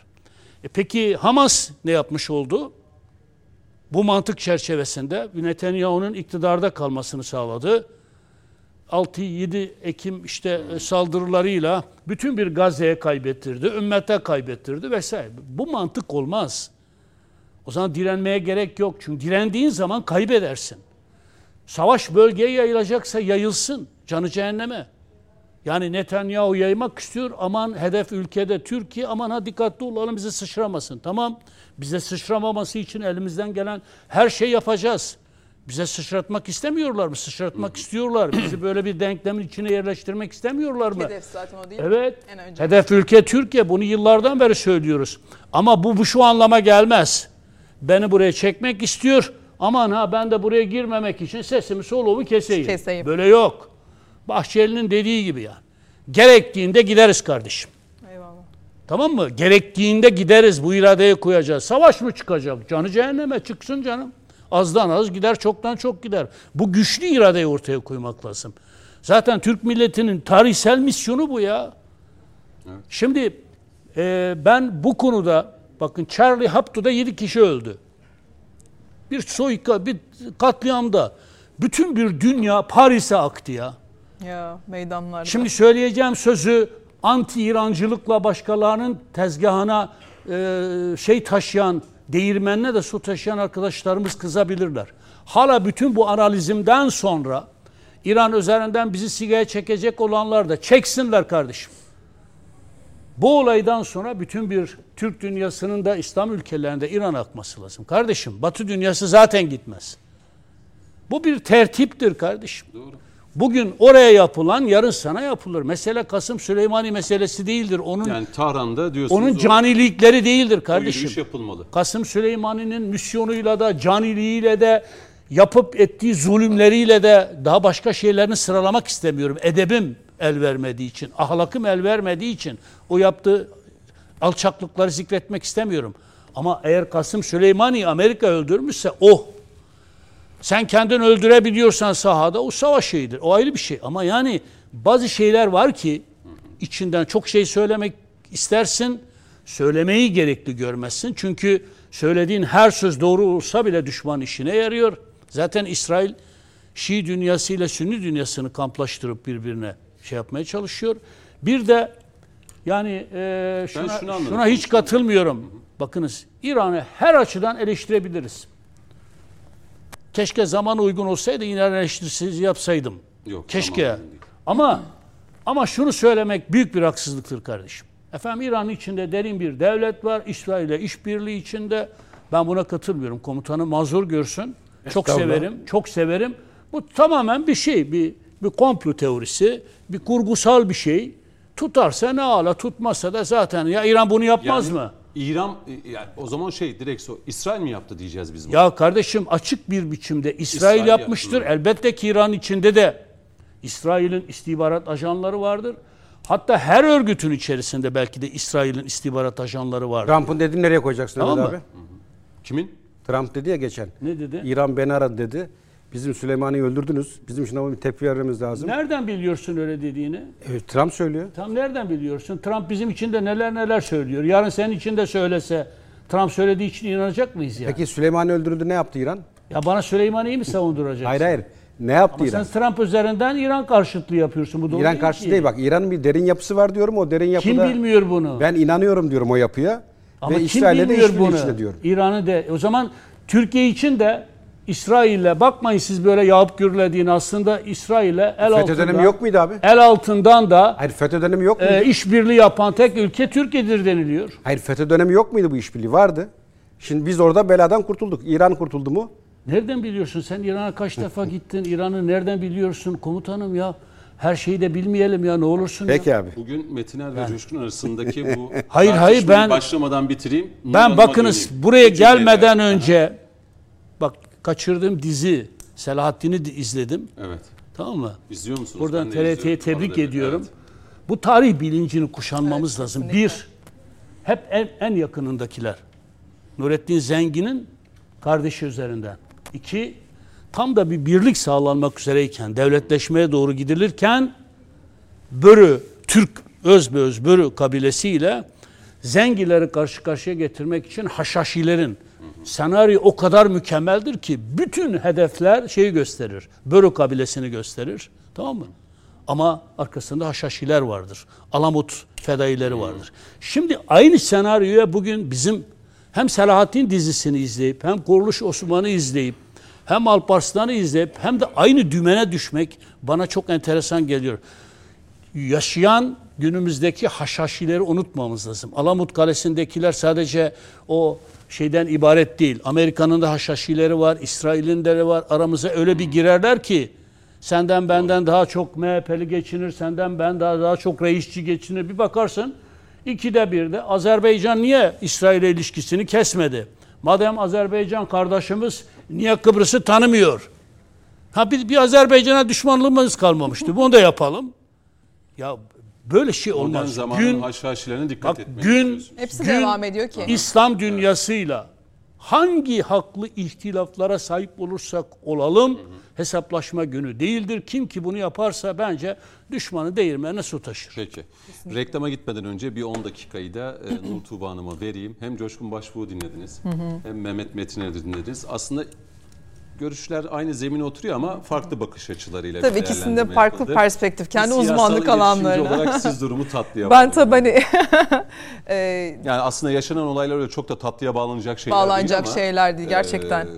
E peki Hamas ne yapmış oldu? Bu mantık çerçevesinde Netanyahu'nun iktidarda kalmasını sağladı. 6-7 Ekim işte e, saldırılarıyla bütün bir Gazze'ye kaybettirdi, ümmete kaybettirdi vesaire. Bu mantık olmaz. O zaman direnmeye gerek yok. Çünkü direndiğin zaman kaybedersin. Savaş bölgeye yayılacaksa yayılsın. Canı cehenneme. Yani Netanyahu yaymak istiyor. Aman hedef ülkede Türkiye. Aman ha dikkatli olalım bize sıçramasın. Tamam. Bize sıçramaması için elimizden gelen her şey yapacağız. Bize sıçratmak istemiyorlar mı? Sıçratmak istiyorlar. Bizi böyle bir denklemin içine yerleştirmek istemiyorlar mı? Hedef zaten o değil mi? Evet. En önce. Hedef ülke Türkiye. Bunu yıllardan beri söylüyoruz. Ama bu, bu şu anlama gelmez. Beni buraya çekmek istiyor. Aman ha ben de buraya girmemek için sesimi soluğumu keseyim. Keseyim. Böyle yok. Bahçeli'nin dediği gibi yani. Gerektiğinde gideriz kardeşim. Eyvallah. Tamam mı? Gerektiğinde gideriz bu iradeyi koyacağız. Savaş mı çıkacak? Canı cehenneme çıksın canım. Azdan az gider, çoktan çok gider. Bu güçlü iradeyi ortaya koymak lazım. Zaten Türk milletinin tarihsel misyonu bu ya. Şimdi e, ben bu konuda bakın Charlie Hebdo'da 7 kişi öldü. Bir soyka, bir katliamda bütün bir dünya Paris'e aktı ya. Ya meydanlarda. Şimdi söyleyeceğim sözü anti İrancılıkla başkalarının tezgahına e, şey taşıyan, değirmenine de su taşıyan arkadaşlarımız kızabilirler. Hala bütün bu analizimden sonra İran üzerinden bizi sigaya çekecek olanlar da çeksinler kardeşim. Bu olaydan sonra bütün bir Türk dünyasının da İslam ülkelerinde İran akması lazım. Kardeşim Batı dünyası zaten gitmez. Bu bir tertiptir kardeşim. Doğru. Bugün oraya yapılan yarın sana yapılır. Mesele Kasım Süleymani meselesi değildir. Onun Yani Tahran'da diyorsunuz onun canilikleri değildir kardeşim. yürüyüş yapılmalı. Kasım Süleymani'nin misyonuyla da caniliğiyle de yapıp ettiği zulümleriyle de daha başka şeylerini sıralamak istemiyorum. Edebim el vermediği için, ahlakım el vermediği için o yaptığı alçaklıkları zikretmek istemiyorum. Ama eğer Kasım Süleymani Amerika öldürmüşse oh sen kendini öldürebiliyorsan sahada o savaş şeyidir. O ayrı bir şey. Ama yani bazı şeyler var ki içinden çok şey söylemek istersin. Söylemeyi gerekli görmezsin. Çünkü söylediğin her söz doğru olsa bile düşman işine yarıyor. Zaten İsrail Şii dünyası ile Sünni dünyasını kamplaştırıp birbirine şey yapmaya çalışıyor. Bir de Yani e, şuna, şuna hiç katılmıyorum. Bakınız İran'ı her açıdan eleştirebiliriz. Keşke zaman uygun olsaydı İran eleştirisi yapsaydım. Yok, Keşke. Ama ama şunu söylemek büyük bir haksızlıktır kardeşim. Efendim İran içinde derin bir devlet var. İsrail ile işbirliği içinde. Ben buna katılmıyorum. Komutanı mazur görsün. Çok severim. Çok severim. Bu tamamen bir şey. Bir, bir komplo teorisi. Bir kurgusal bir şey. Tutarsa ne ala tutmazsa da zaten ya İran bunu yapmaz Yani mı? İran e, yani o zaman şey direkt so İsrail mi yaptı diyeceğiz biz bunu. Ya kardeşim açık bir biçimde İsrail, İsrail yapmıştır. yaptı. Elbette ki İran içinde de İsrail'in istihbarat ajanları vardır. Hatta her örgütün içerisinde belki de İsrail'in istihbarat ajanları vardır. Trump'ın dediğini nereye koyacaksın Tamam Mehmet mı? abi? Kimin? Trump dedi ya geçen. Ne dedi? İran beni aradı dedi. Bizim Süleyman'ı öldürdünüz. Bizim şuna bir tepki vermemiz lazım. Nereden biliyorsun öyle dediğini? Evet, Trump söylüyor. Tam nereden biliyorsun? Trump bizim için de neler neler söylüyor. Yarın senin için de söylese Trump söylediği için inanacak mıyız ya? Peki Süleyman'ı öldürüldü ne yaptı İran? Ya bana Süleyman'ı mi savunduracaksın? Hayır hayır. Ne yaptı Ama İran? sen Trump üzerinden İran karşıtlığı yapıyorsun. Bu doğru İran değil karşı ki. değil bak. İran'ın bir derin yapısı var diyorum. O derin yapıda Kim bilmiyor bunu? ben inanıyorum diyorum o yapıya. Ama Ve kim İsrail'le de bilmiyor işbirliği bunu? içinde diyorum. İran'ı de. O zaman Türkiye için de İsrail'le bakmayın siz böyle yağıp gürlediğini aslında İsrail'le el FETÖ altından dönemi yok muydu abi? el altından da Hayır FETÖ dönemi yok muydu? e, işbirliği yapan tek ülke Türkiye'dir deniliyor. Hayır FETÖ dönemi yok muydu bu işbirliği? Vardı. Şimdi biz orada beladan kurtulduk. İran kurtuldu mu? Nereden biliyorsun? Sen İran'a kaç defa gittin? İran'ı nereden biliyorsun? Komutanım ya. Her şeyi de bilmeyelim ya ne olursun ya. Peki abi. Bugün Metiner ve Coşkun arasındaki bu Hayır, hayır, ben- başlamadan bitireyim. Ben bakınız döneyim. buraya cümleyle. gelmeden önce bak kaçırdığım dizi Selahattin'i de izledim. Evet. Tamam mı? İzliyor musunuz? Buradan TRT'ye tebrik arada ediyorum. Evet. Bu tarih bilincini kuşanmamız Evet, lazım. kesinlikle. Bir, hep en, en yakınındakiler. Nurettin Zengin'in kardeşi üzerinden. İki, tam da bir birlik sağlanmak üzereyken, devletleşmeye doğru gidilirken Börü, Türk özbeöz Börü kabilesiyle Zengileri karşı karşıya getirmek için Haşhaşilerin senaryo o kadar mükemmeldir ki bütün hedefler şeyi gösterir. Börü kabilesini gösterir. Tamam mı? Ama arkasında Haşhaşiler vardır. Alamut fedaileri vardır. Şimdi aynı senaryoya bugün bizim hem Selahattin dizisini izleyip hem Kuruluş Osman'ı izleyip hem Alparslan'ı izleyip hem de aynı dümene düşmek bana çok enteresan geliyor yaşayan günümüzdeki haşhaşileri unutmamız lazım. Alamut Kalesi'ndekiler sadece o şeyden ibaret değil. Amerika'nın da haşhaşileri var, İsrail'in de var. Aramıza öyle bir girerler ki senden benden daha çok MHP'li geçinir, senden ben daha daha çok reisçi geçinir. Bir bakarsın ikide bir de Azerbaycan niye İsrail'e ilişkisini kesmedi? Madem Azerbaycan kardeşimiz niye Kıbrıs'ı tanımıyor? Ha bir, bir Azerbaycan'a düşmanlığımız kalmamıştı. Bunu da yapalım. Ya böyle şey Modern olmaz. zamanın Gün haşhaşilerine dikkat bak etmek gün. Hepsi gün devam ediyor ki. İslam dünyasıyla hangi haklı ihtilaflara sahip olursak olalım hesaplaşma günü değildir. Kim ki bunu yaparsa bence düşmanı değirmene su taşır. Peki. Reklama gitmeden önce bir 10 dakikayı da e, Nur Tuğba Hanım'a vereyim. Hem Coşkun Başbuğ'u dinlediniz hem Mehmet Metiner'i dinlediniz. Aslında görüşler aynı zemine oturuyor ama farklı bakış açılarıyla Tabii ikisinde farklı yapıldı. perspektif. Kendi siyasal uzmanlık alanlarına. olarak siz durumu tatlıya Ben tabii hani e, Yani aslında yaşanan olaylar öyle çok da tatlıya bağlanacak şeyler bağlanacak değil ama şeyler değil gerçekten. e,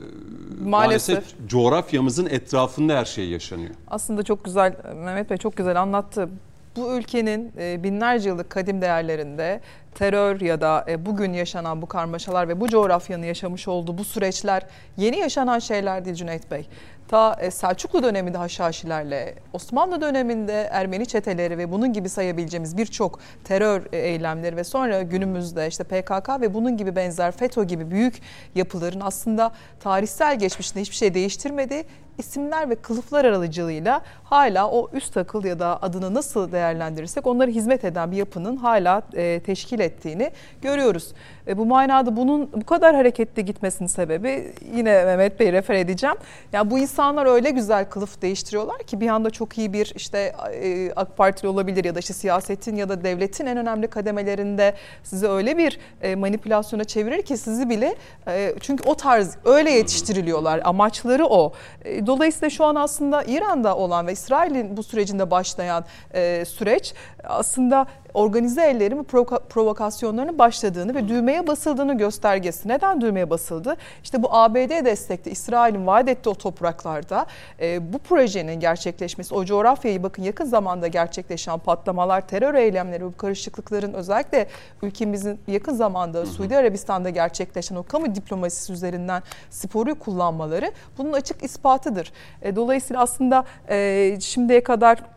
Maalesef. maalesef coğrafyamızın etrafında her şey yaşanıyor. Aslında çok güzel Mehmet Bey çok güzel anlattı. Bu ülkenin e, binlerce yıllık kadim değerlerinde terör ya da e, bugün yaşanan bu karmaşalar ve bu coğrafyanın yaşamış olduğu bu süreçler yeni yaşanan şeyler değil Cüneyt Bey. Ta e, Selçuklu döneminde Haşhaşilerle, Osmanlı döneminde Ermeni çeteleri ve bunun gibi sayabileceğimiz birçok terör eylemleri ve sonra günümüzde işte PKK ve bunun gibi benzer FETÖ gibi büyük yapıların aslında tarihsel geçmişinde hiçbir şey değiştirmedi isimler ve kılıflar aracılığıyla hala o üst akıl ya da adını nasıl değerlendirirsek onlara hizmet eden bir yapının hala e, teşkil ettiğini görüyoruz. E, bu manada bunun bu kadar hareketli gitmesinin sebebi yine Mehmet Bey refer edeceğim. Yani bu insanlar öyle güzel kılıf değiştiriyorlar ki bir anda çok iyi bir işte e, AK Partili olabilir ya da işte siyasetin ya da devletin en önemli kademelerinde sizi öyle bir e, manipülasyona çevirir ki sizi bile e, çünkü o tarz öyle yetiştiriliyorlar. Amaçları o. E, Dolayısıyla şu an aslında İran'da olan ve İsrail'in bu sürecinde başlayan e, süreç aslında organize ellerin ve provokasyonlarının başladığını ve düğmeye basıldığını göstergesi. Neden düğmeye basıldı? İşte bu ABD destekli İsrail'in vaat ettiği o topraklarda e, bu projenin gerçekleşmesi, o coğrafyayı bakın yakın zamanda gerçekleşen patlamalar, terör eylemleri, bu karışıklıkların özellikle ülkemizin yakın zamanda Suudi Arabistan'da gerçekleşen o kamu diplomasisi üzerinden sporu kullanmaları bunun açık ispatıdır. E, dolayısıyla aslında e, şimdiye kadar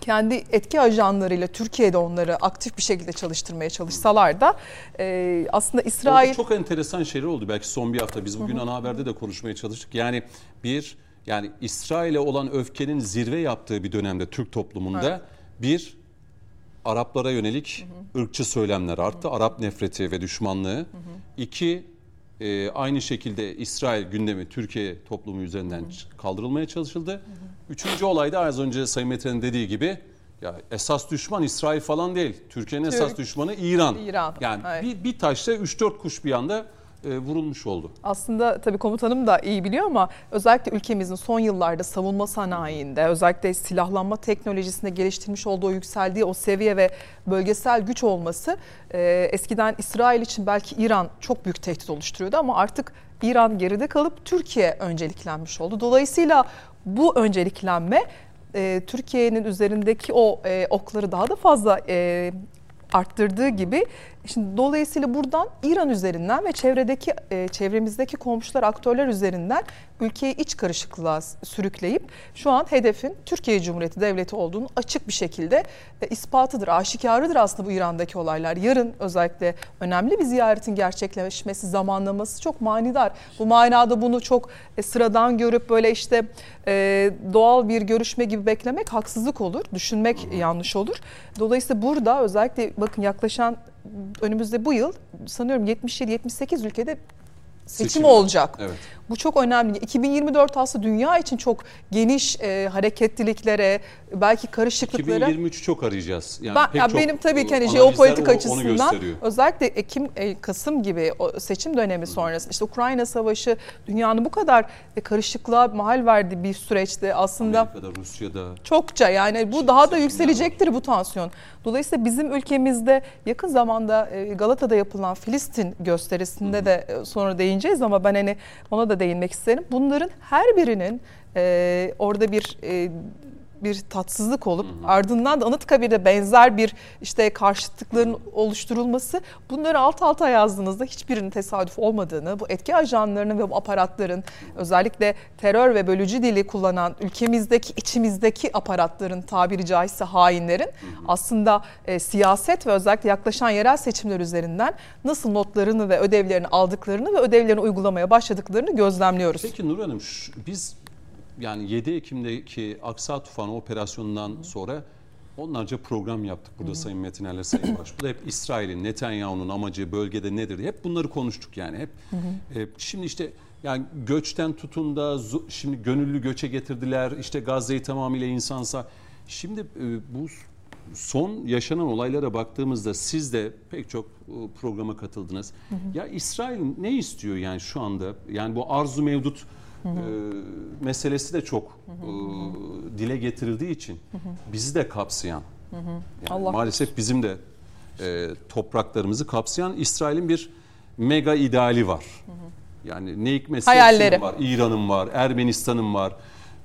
kendi etki ajanlarıyla Türkiye'de onları aktif bir şekilde çalıştırmaya çalışsalar da e, aslında İsrail... Orada çok enteresan şeyler oldu belki son bir hafta. Biz bugün ana haberde de konuşmaya çalıştık. Yani bir yani İsrail'e olan öfkenin zirve yaptığı bir dönemde Türk toplumunda evet. bir Araplara yönelik hı hı. ırkçı söylemler arttı. Hı hı. Arap nefreti ve düşmanlığı. Hı hı. İki, e, aynı şekilde İsrail gündemi Türkiye toplumu üzerinden hı hı. kaldırılmaya çalışıldı. Hı hı. Üçüncü olay da az önce Sayın Mete'nin dediği gibi ya esas düşman İsrail falan değil. Türkiye'nin Türk, esas düşmanı İran. İran. Yani evet. bir, bir taşla 3-4 kuş bir anda e, vurulmuş oldu. Aslında tabii komutanım da iyi biliyor ama özellikle ülkemizin son yıllarda savunma sanayinde özellikle silahlanma teknolojisinde geliştirmiş olduğu yükseldiği o seviye ve bölgesel güç olması e, eskiden İsrail için belki İran çok büyük tehdit oluşturuyordu ama artık İran geride kalıp Türkiye önceliklenmiş oldu. Dolayısıyla bu önceliklenme e, Türkiye'nin üzerindeki o e, okları daha da fazla e, arttırdığı gibi Şimdi dolayısıyla buradan İran üzerinden ve çevredeki e, çevremizdeki komşular aktörler üzerinden ülkeyi iç karışıklığa sürükleyip şu an hedefin Türkiye Cumhuriyeti Devleti olduğunu açık bir şekilde e, ispatıdır, aşikarıdır aslında bu İran'daki olaylar. Yarın özellikle önemli bir ziyaretin gerçekleşmesi, zamanlaması çok manidar. Bu manada bunu çok e, sıradan görüp böyle işte e, doğal bir görüşme gibi beklemek haksızlık olur, düşünmek yanlış olur. Dolayısıyla burada özellikle bakın yaklaşan önümüzde bu yıl sanıyorum 77-78 ülkede seçim, seçim olacak. Evet. Bu çok önemli. 2024 aslında dünya için çok geniş e, hareketliliklere, belki karışıklıklara. 2023 çok arayacağız. Yani ben, pek ya çok benim tabii ki hani jeopolitik açısından özellikle Ekim e, Kasım gibi o seçim dönemi sonrası işte Ukrayna Savaşı dünyanın bu kadar e, karışıklığa mahal verdiği bir süreçte aslında Amerika'da, Rusya'da çokça yani bu daha da yükselecektir var. bu tansiyon. Dolayısıyla bizim ülkemizde yakın zamanda e, Galata'da yapılan Filistin gösterisinde Hı. de e, sonra değineceğiz ama ben hani ona da değinmek isterim. Bunların her birinin e, orada bir e, bir tatsızlık olup hı hı. ardından da Anıtkabir'de benzer bir işte karşıtlıkların oluşturulması bunları alt alta yazdığınızda hiçbirinin tesadüf olmadığını bu etki ajanlarının ve bu aparatların özellikle terör ve bölücü dili kullanan ülkemizdeki içimizdeki aparatların tabiri caizse hainlerin hı hı. aslında e, siyaset ve özellikle yaklaşan yerel seçimler üzerinden nasıl notlarını ve ödevlerini aldıklarını ve ödevlerini uygulamaya başladıklarını gözlemliyoruz. Peki Nur Hanım biz yani 7 Ekim'deki Aksa Tufanı operasyonundan Hı. sonra onlarca program yaptık burada Hı. Sayın Metiner'le Sayın Başbuğ'da. Hep İsrail'in, Netanyahu'nun amacı bölgede nedir? Hep bunları konuştuk yani. Hep e, şimdi işte yani göçten tutun da şimdi gönüllü göçe getirdiler. İşte Gazze'yi tamamıyla insansa. Şimdi e, bu son yaşanan olaylara baktığımızda siz de pek çok e, programa katıldınız. Hı hı. Ya İsrail ne istiyor yani şu anda? Yani bu arzu mevdut hı hı. E, meselesi de çok hı hı. E, dile getirildiği için hı hı. bizi de kapsayan hı hı. Yani Allah maalesef bizim de e, topraklarımızı kapsayan İsrail'in bir mega ideali var. Hı hı. Yani ne hikmetse var, İran'ın var, Ermenistan'ın var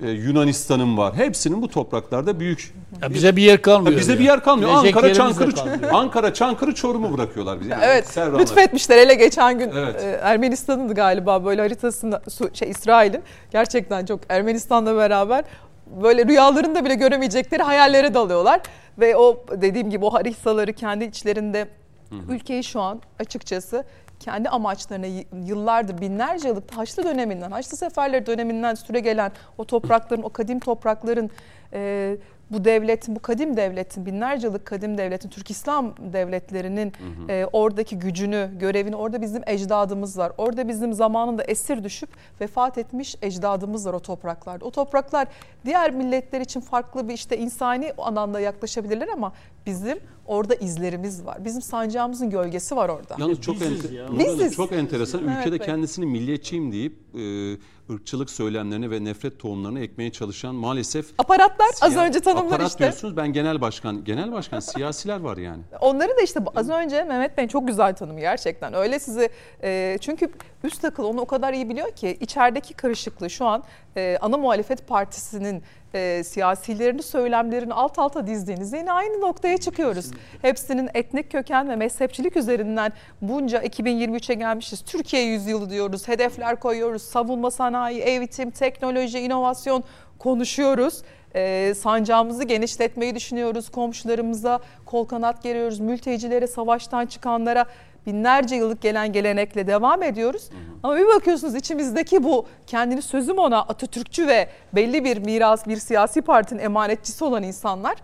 e, Yunanistan'ın var. Hepsinin bu topraklarda büyük. Ya bize bir yer kalmıyor. Ya bize ya. bir yer kalmıyor. Gelecek Ankara Çankırı Ankara Çankırı Çorum'u bırakıyorlar bize. Yani evet. Serranlar. Lütfetmişler hele geçen gün evet. e, Ermenistan'ın galiba böyle haritasında şey İsrail'in gerçekten çok Ermenistan'la beraber böyle rüyalarında bile göremeyecekleri hayallere dalıyorlar ve o dediğim gibi o haritaları kendi içlerinde Hı hı. ülkeyi şu an açıkçası kendi amaçlarına yıllardır binlerce yıllık Haçlı döneminden, Haçlı Seferleri döneminden süre gelen o toprakların, o kadim toprakların e, bu devletin, bu kadim devletin, binlerce yıllık kadim devletin, Türk İslam devletlerinin hı hı. E, oradaki gücünü, görevini, orada bizim ecdadımız var. Orada bizim zamanında esir düşüp vefat etmiş ecdadımız var o topraklarda. O topraklar diğer milletler için farklı bir işte insani anlamda yaklaşabilirler ama bizim Orada izlerimiz var. Bizim sancağımızın gölgesi var orada. Yalnız çok Biziz ente- ya. Biziz. çok enteresan. Evet Ülkede Bey. kendisini milliyetçiyim deyip e, ırkçılık söylemlerini ve nefret tohumlarını ekmeye çalışan maalesef Aparatlar az siya- önce tanımlar aparat işte. diyorsunuz. Ben genel başkan, genel başkan siyasiler var yani. Onları da işte az önce Mehmet Bey çok güzel tanım gerçekten. Öyle sizi e, çünkü üst akıl onu o kadar iyi biliyor ki içerideki karışıklığı şu an e, ana muhalefet partisinin e, siyasilerini söylemlerini alt alta dizdiğinizde yine aynı noktaya çıkıyoruz. Hepsinin etnik köken ve mezhepçilik üzerinden bunca 2023'e gelmişiz. Türkiye yüzyılı diyoruz, hedefler koyuyoruz, savunma sanayi, eğitim, teknoloji, inovasyon konuşuyoruz. E, sancağımızı genişletmeyi düşünüyoruz. Komşularımıza kol kanat geriyoruz. Mültecilere, savaştan çıkanlara binlerce yıllık gelen gelenekle devam ediyoruz. Ama bir bakıyorsunuz içimizdeki bu kendini sözüm ona Atatürkçü ve belli bir miras, bir siyasi partinin emanetçisi olan insanlar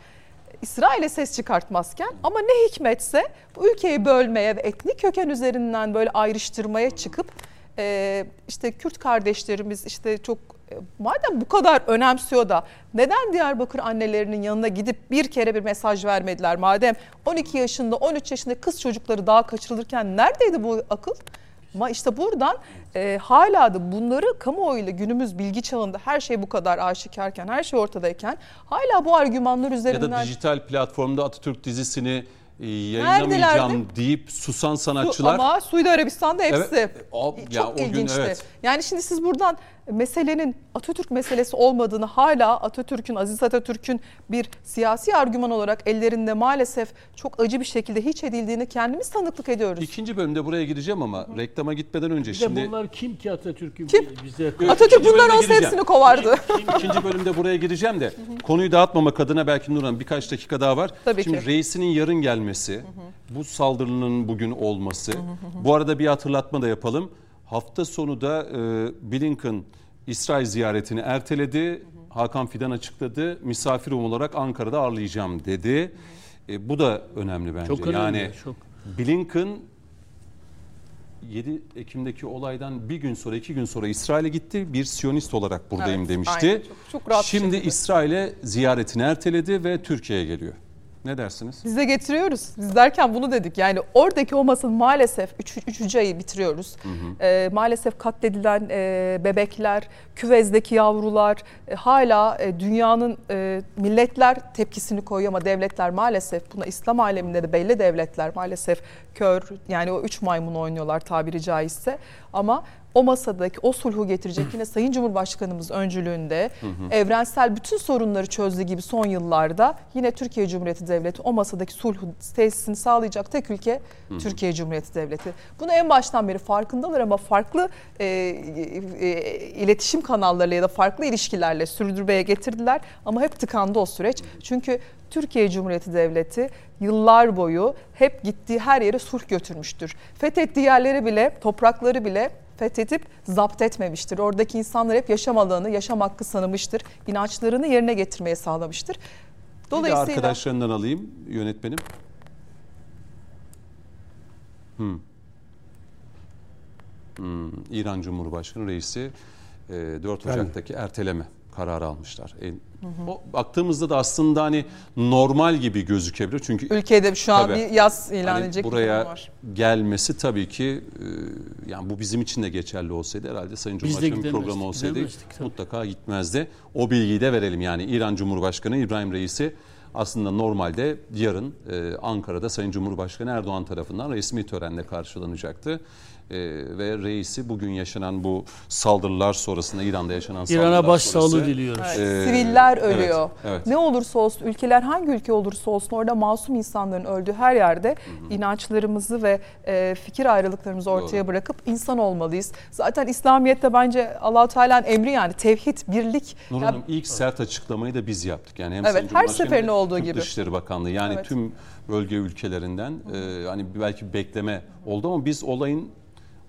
İsrail'e ses çıkartmazken ama ne hikmetse bu ülkeyi bölmeye ve etnik köken üzerinden böyle ayrıştırmaya çıkıp e, işte Kürt kardeşlerimiz işte çok madem bu kadar önemsiyor da neden Diyarbakır annelerinin yanına gidip bir kere bir mesaj vermediler? Madem 12 yaşında 13 yaşında kız çocukları daha kaçırılırken neredeydi bu akıl? Ama işte buradan e, hala da bunları kamuoyuyla günümüz bilgi çağında her şey bu kadar aşikarken, her şey ortadayken hala bu argümanlar Ya üzerinden... da dijital platformda Atatürk dizisini e, yayınlamayacağım Neredelerdi? deyip susan Su- sanatçılar. Ama Suudi Arabistan'da hepsi. Evet, o- Çok ya o gün ilginçti. evet. Yani şimdi siz buradan meselenin Atatürk meselesi olmadığını hala Atatürk'ün, Aziz Atatürk'ün bir siyasi argüman olarak ellerinde maalesef çok acı bir şekilde hiç edildiğini kendimiz tanıklık ediyoruz. İkinci bölümde buraya gireceğim ama reklama gitmeden önce Bir de şimdi bunlar kim ki Atatürk'ün Kim? bize Atatürk İkinci bunlar olsa gireceğim. hepsini kovardı. İkinci bölümde buraya gireceğim de konuyu dağıtmamak adına belki Nurhan birkaç dakika daha var. Tabii Şimdi ki. reisinin yarın gelmesi, bu saldırının bugün olması. Bu arada bir hatırlatma da yapalım. Hafta sonu da e, Blinken İsrail ziyaretini erteledi. Hakan Fidan açıkladı. Misafirim olarak Ankara'da ağırlayacağım dedi. E, bu da önemli bence. Çok önemli, yani çok. Blinken 7 Ekim'deki olaydan bir gün sonra, iki gün sonra İsrail'e gitti. Bir Siyonist olarak buradayım Evet, demişti. aynen. Çok- çok rahat Şimdi. İsrail'e ziyaretini erteledi ve Türkiye'ye geliyor. Ne dersiniz? Biz de getiriyoruz. Biz derken bunu dedik. Yani oradaki o masanın maalesef üç, üçüncü ayı bitiriyoruz. Ee, maalesef katledilen e, bebekler, küvezdeki yavrular e, hala e, dünyanın e, milletler tepkisini koyuyor ama devletler maalesef buna İslam aleminde de belli devletler maalesef kör yani o üç maymun oynuyorlar tabiri caizse. Ama o masadaki o sulhu getirecek yine Sayın Cumhurbaşkanımız öncülüğünde evrensel bütün sorunları çözdüğü gibi son yıllarda yine Türkiye Cumhuriyeti Devleti o masadaki sulhu tesisini sağlayacak tek ülke Türkiye Cumhuriyeti Devleti. Bunu en baştan beri farkındalar ama farklı e, e, iletişim kanallarıyla ya da farklı ilişkilerle sürdürmeye getirdiler ama hep tıkandı o süreç. Çünkü Türkiye Cumhuriyeti Devleti yıllar boyu hep gittiği her yere sulh götürmüştür. Fethettiği yerleri bile, toprakları bile fethedip zapt etmemiştir. Oradaki insanlar hep yaşam alanı, yaşam hakkı sanımıştır. İnançlarını yerine getirmeye sağlamıştır. Bir de Dolayısıyla arkadaşlarından alayım yönetmenim. Hmm. Hmm, İran Cumhurbaşkanı reisi e, 4 Ocak'taki erteleme kararı almışlar. E, o, baktığımızda da aslında hani normal gibi gözükebilir. Çünkü ülkede şu an Tabii. bir yaz ilan Hani edecek buraya durum var. gelmesi tabii ki e, yani bu bizim için de geçerli olsaydı herhalde Sayın Cumhurbaşkanı programı olsaydı mutlaka gitmezdi. O bilgiyi de verelim yani İran Cumhurbaşkanı İbrahim Reisi aslında normalde yarın e, Ankara'da Sayın Cumhurbaşkanı Erdoğan tarafından resmi törenle karşılanacaktı. E, ve reisi bugün yaşanan bu saldırılar sonrasında İran'da yaşanan saldırılar İran'a başsağlığı sonrası- diliyoruz. Evet, Ee, Siviller evet, ölüyor. evet. Ne olursa olsun ülkeler hangi ülke olursa olsun orada masum insanların öldüğü her yerde inançlarımızı ve e, fikir ayrılıklarımızı ortaya Doğru. bırakıp insan olmalıyız. Zaten İslamiyet'te bence Allahu Teala'nın emri yani tevhid, birlik. Nur Ya Hanım ilk sert açıklamayı da biz yaptık. Yani hem Evet, her seferinde olduğu Türk gibi. Dışişleri Bakanlığı yani Evet. tüm bölge ülkelerinden e, hani belki bekleme oldu ama biz olayın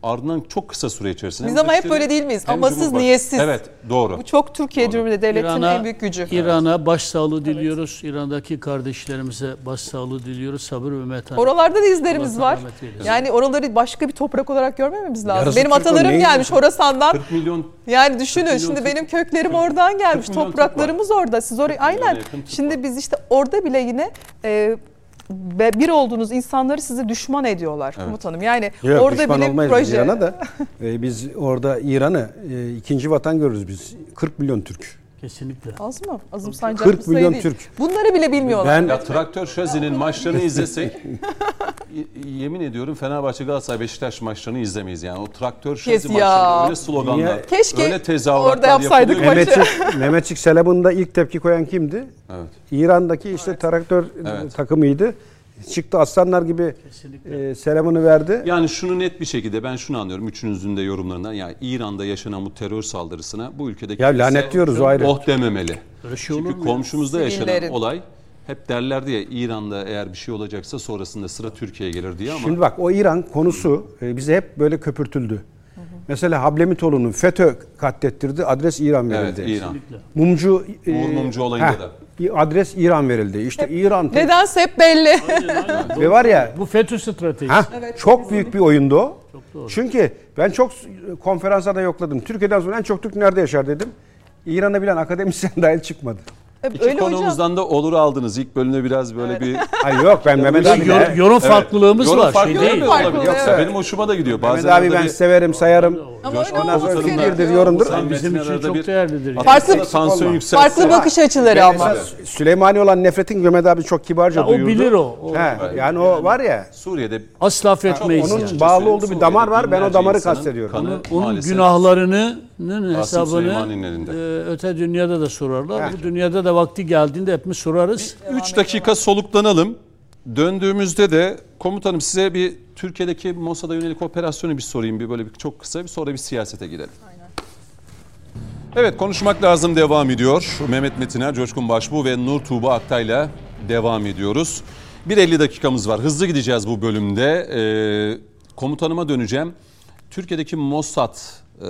ardından çok kısa süre içerisinde. Biz ama hep böyle değil miyiz? Amasız, niyetsiz. Evet doğru. Bu çok Türkiye Doğru. Cumhuriyeti Devleti'nin İran'a- en büyük gücü. İran'a başsağlığı diliyoruz. İran'daki kardeşlerimize başsağlığı diliyoruz. Sabır ve metanet. Oralarda da izlerimiz Allah var. Yani oraları başka bir toprak olarak görmememiz lazım. Yarısı Benim Türk atalarım gelmiş nesi? Horasan'dan. 40 milyon Yani düşünün 40 milyon şimdi Türk- benim köklerim oradan gelmiş. 40 milyon Türk Topraklarımız orada. Siz oraya aynen. Şimdi biz işte orada bile yine e, ve bir olduğunuz insanları size düşman ediyorlar komutanım. Yani Yok, orada düşman bile olmayız proje İran'a da. E, biz orada İran'ı e, ikinci vatan görürüz biz. 40 milyon Türk. Kesinlikle. az mı? Azımsanacak 40 bir sayı milyon değil. Türk. Bunları bile bilmiyorlar. Ben Ya traktör şazinin maçlarını izlesek yemin ediyorum Fenerbahçe Galatasaray Beşiktaş maçlarını izlemeyiz yani. O traktör şazi Kes ya. maçlarında öyle sloganlar, Niye? Keşke öyle tezahüratlar orada yapsaydık yapılıyor maçı. Mehmetçik, Mehmetçik Selamun'da ilk tepki koyan kimdi? Evet. İran'daki işte traktör Evet. takımıydı. Çıktı aslanlar gibi e, selamını verdi. Yani şunu net bir şekilde ben şunu anlıyorum üçünüzün de yorumlarından. Yani İran'da yaşanan bu terör saldırısına bu ülkedeki Ya kimse lanetliyoruz o ayrı. Oh dememeli. Öyle şey olur Çünkü mu ya? komşumuzda yaşanan Sivillerin. olay hep derlerdi ya İran'da eğer bir şey olacaksa sonrasında sıra Türkiye'ye gelir diye ama Şimdi bak o İran konusu e, bize hep böyle köpürtüldü. Mesela Hablemitoğlu'nu FETÖ katlettirdi, adres İran evet verildi. İran. Mumcu e, Uğur Mumcu olayında heh, da. Adres İran verildi. İşte İran Nedense hep belli. ve var ya Bu FETÖ stratejisi. Ha, çok büyük bir oyundu o. Çünkü ben çok konferanslarda yokladım. Türkiye'den sonra en çok Türk nerede yaşar dedim. İran'ı bilen akademisyen dahil çıkmadı. İki Öyle hocam. konuğumuzdan da olur aldınız. İlk bölümde biraz böyle bir Hayır yok ben Mehmet abi Yor- de- yorum farklılığımız yorum var. Şey farklı değil. olabilir. evet. Yoksa benim hoşuma da gidiyor. Mehmet Bazen abi arada ben bir severim, sayarım. Ama öyle Coşkun olması gerekiyor. fikirdir, yorumdur. Sen Bizim için çok değerlidir. yani. Farklı- tansiyon yükseltse. Farklı bakış açıları ama. Süleymani olan nefretin Mehmet abi çok kibarca Ya o duyurdu. bilir o. O He, yani o var ya Suriye'de Asla affetmeyiz onun yani. bağlı olduğu bir damar var. Ben o binlerce damarı insanın kastediyorum. kanı Onun maalesef günahlarının hesabını elinde. e, öte dünyada da sorarlar. Bu dünyada da vakti geldiğinde hepimiz sorarız. 3 dakika soluklanalım. Döndüğümüzde de komutanım size bir Türkiye'deki Mossad'a yönelik operasyonu bir sorayım bir böyle bir çok kısa bir sonra bir siyasete girelim. Evet konuşmak lazım devam ediyor. Mehmet Metiner, Coşkun Başbuğ ve Nur Tuğba Aktay'la devam ediyoruz. Bir 50 dakikamız var. Hızlı gideceğiz bu bölümde. Ee, komutanıma döneceğim. Türkiye'deki Mossad e,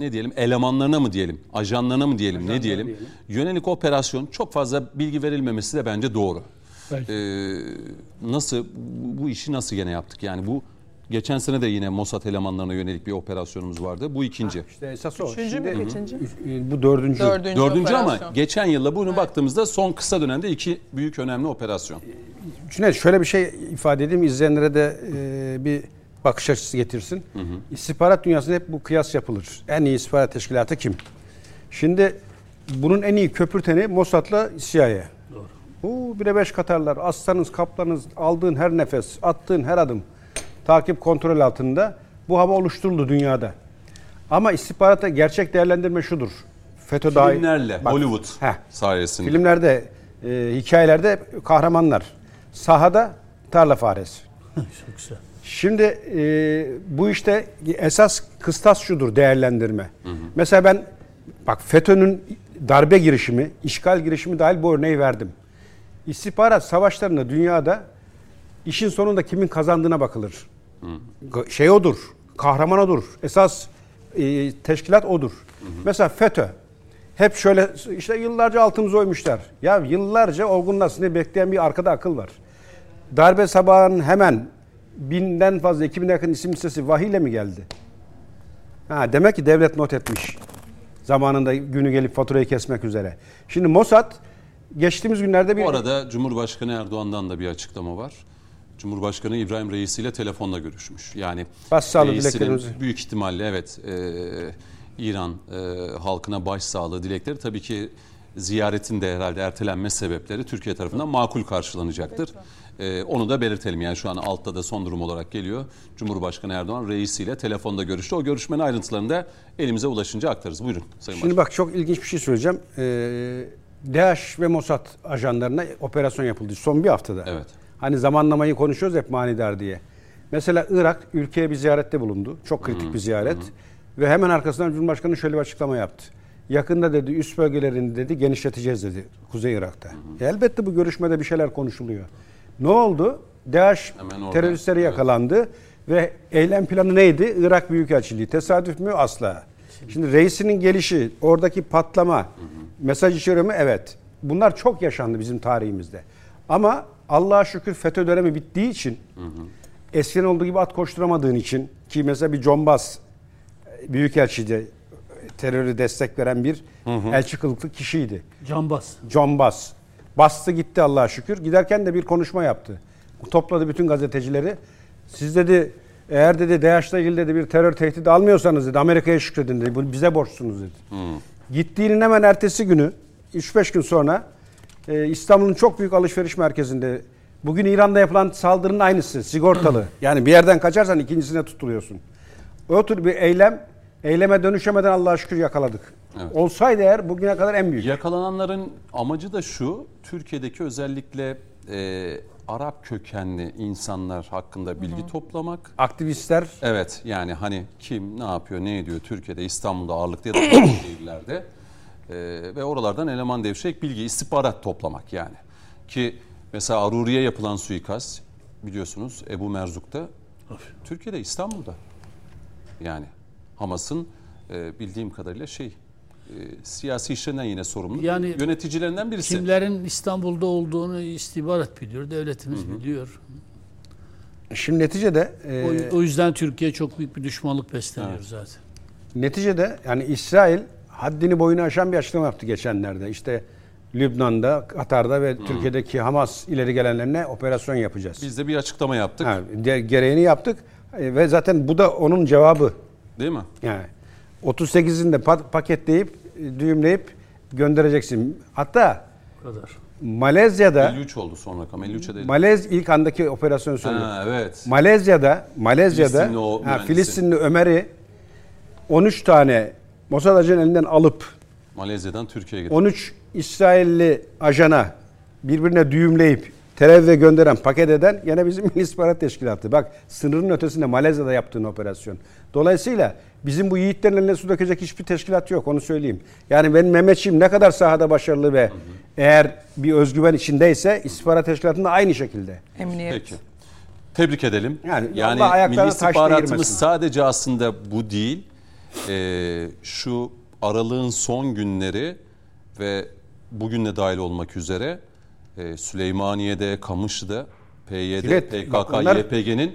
ne diyelim elemanlarına mı diyelim, ajanlarına mı diyelim, ne diyelim? Yönelik operasyon çok fazla bilgi verilmemesi de bence doğru. Belki. Ee, nasıl bu, bu işi nasıl gene yaptık? Yani bu geçen sene de yine Mossad elemanlarına yönelik bir operasyonumuz vardı. Bu ikinci. İşte esas o. Üçüncü mü, Şimdi- kaçıncı? Üç- Bu dördüncü. Dördüncü, Dördüncü ama geçen yılla bunu baktığımızda son kısa dönemde iki büyük önemli operasyon. Cüneyt şöyle bir şey ifade edeyim izleyenlere de e, bir bakış açısı getirsin. İstihbarat dünyasında hep bu kıyas yapılır. En iyi istihbarat teşkilatı kim? Şimdi bunun en iyi köpürteni Mossad'la CIA. Bu bire beş Katarlar, aslanız, kaplanız, aldığın her nefes, attığın her adım takip kontrol altında bu hava oluşturuldu dünyada. Ama istihbaratta gerçek değerlendirme şudur. FETÖ dahil- Filmlerle, Bak, Hollywood heh. sayesinde. Filmlerde, e, hikayelerde kahramanlar. Sahada tarla faresi. Çok güzel. Şimdi e, bu işte esas kıstas şudur değerlendirme. Mesela ben bak FETÖ'nün darbe girişimi, işgal girişimi dahil bu örneği verdim. İstihbarat savaşlarında dünyada işin sonunda kimin kazandığına bakılır. Ga- Şey odur, kahraman odur. Esas e, teşkilat odur. Mesela FETÖ hep şöyle işte yıllarca altımıza oymuşlar. Ya yıllarca olgunlaşsın bekleyen bir arkada akıl var. Darbe sabahının hemen binden fazla, iki bine yakın isim listesi vahiyle mi geldi? Ha, demek ki devlet not etmiş. Zamanında günü gelip faturayı kesmek üzere. Şimdi Mossad geçtiğimiz günlerde bir... Bu arada Cumhurbaşkanı Erdoğan'dan da bir açıklama var. Cumhurbaşkanı İbrahim Reisi ile telefonla görüşmüş. Yani dileklerimizi. büyük ihtimalle evet e, İran e, halkına başsağlığı dilekleri tabii ki ziyaretin de herhalde ertelenme sebepleri Türkiye tarafından makul karşılanacaktır. E, onu da belirtelim yani şu an altta da son durum olarak geliyor. Cumhurbaşkanı Erdoğan reisiyle telefonda görüştü. O görüşmenin ayrıntılarını da elimize ulaşınca aktarırız. Buyurun Sayın Şimdi bak çok ilginç bir şey söyleyeceğim. Ee, DAEŞ ve Mossad ajanlarına operasyon yapıldı son bir haftada. Evet. Hani zamanlamayı konuşuyoruz hep manidar diye. Mesela Irak ülkeye bir ziyarette bulundu. Çok kritik bir ziyaret. Ve hemen arkasından Cumhurbaşkanı şöyle bir açıklama yaptı. Yakında dedi üst bölgelerini dedi genişleteceğiz dedi Kuzey Irak'ta. E, elbette bu görüşmede bir şeyler konuşuluyor. Ne oldu? DAEŞ teröristleri yakalandı ve eylem planı neydi? Irak Büyükelçiliği. Tesadüf mü? Asla. Şimdi reisinin gelişi, oradaki patlama, mesaj içeriyor mu? Evet. Bunlar çok yaşandı bizim tarihimizde. Ama Allah'a şükür FETÖ dönemi bittiği için, eskiden olduğu gibi at koşturamadığın için ki mesela bir Combas Büyükelçide terörü destek veren bir elçi kılıklı kişiydi. Cambaz. Combas. Bastı gitti Allah'a şükür. Giderken de bir konuşma yaptı. Topladı bütün gazetecileri. Siz dedi eğer dedi DAEŞ'le ilgili dedi bir terör tehdidi almıyorsanız dedi Amerika'ya şükredin dedi. Bunu bize borçsunuz dedi. Gittiğinin hemen ertesi günü 3-5 gün sonra e, İstanbul'un çok büyük alışveriş merkezinde bugün İran'da yapılan saldırının aynısı sigortalı. Yani bir yerden kaçarsan ikincisine tutuluyorsun. O tür bir eylem eyleme dönüşemeden Allah'a şükür yakaladık. Evet. Olsaydı eğer bugüne kadar en büyük. Yakalananların amacı da şu, Türkiye'deki özellikle e, Arap kökenli insanlar hakkında bilgi toplamak. Aktivistler Evet yani hani kim ne yapıyor ne ediyor Türkiye'de İstanbul'da ağırlıklı ya da şehirlerde e, ve oralardan eleman devşirerek bilgi istihbarat toplamak yani. Ki mesela Aruri'ye yapılan suikast biliyorsunuz Ebu Merzuk'ta Türkiye'de İstanbul'da yani Hamas'ın e, bildiğim kadarıyla şey siyasi işlerinden yine sorumlu Yani yöneticilerinden birisi. Kimlerin İstanbul'da olduğunu istihbarat biliyor, devletimiz biliyor. şimdi neticede e, O, o yüzden Türkiye çok büyük bir düşmanlık besleniyor zaten. Neticede yani İsrail haddini boyunu aşan bir açıklama yaptı geçenlerde. İşte Lübnan'da, Katar'da ve Türkiye'deki Hamas ileri gelenlerine operasyon yapacağız. Biz de bir açıklama yaptık Ha, de- gereğini yaptık E, ve zaten bu da onun cevabı. değil mi? Yani 38'ini de pa- paketleyip, e, düğümleyip göndereceksin. Hatta kadar. Malezya'da 53 oldu son rakam 53'e de. Malez ilk andaki operasyonu söylüyor. Ha, evet. Malezya'da Malezya'da Filistinli o ha. Filistinli Ömer'i 13 tane Mossad ajanı elinden alıp Malezya'dan Türkiye'ye getirdi. 13 İsrailli ajana birbirine düğümleyip Tel gönderen, paket eden gene bizim Milli İstihbarat Teşkilatı. Bak sınırın ötesinde Malezya'da yaptığın operasyon. Dolayısıyla bizim bu yiğitlerin eline su dökecek hiçbir teşkilat yok onu söyleyeyim. Yani benim Mehmetçiğim ne kadar sahada başarılı ve eğer bir özgüven içindeyse istihbarat teşkilatında aynı şekilde. Emniyet. Peki. Tebrik edelim. Yani Yani, milli istihbaratımız sadece aslında bu değil. Ee, şu aralığın son günleri ve bugün de dahil olmak üzere e, Süleymaniye'de, Kamışlı'da PYD, Evet, PKK, onlar- YPG'nin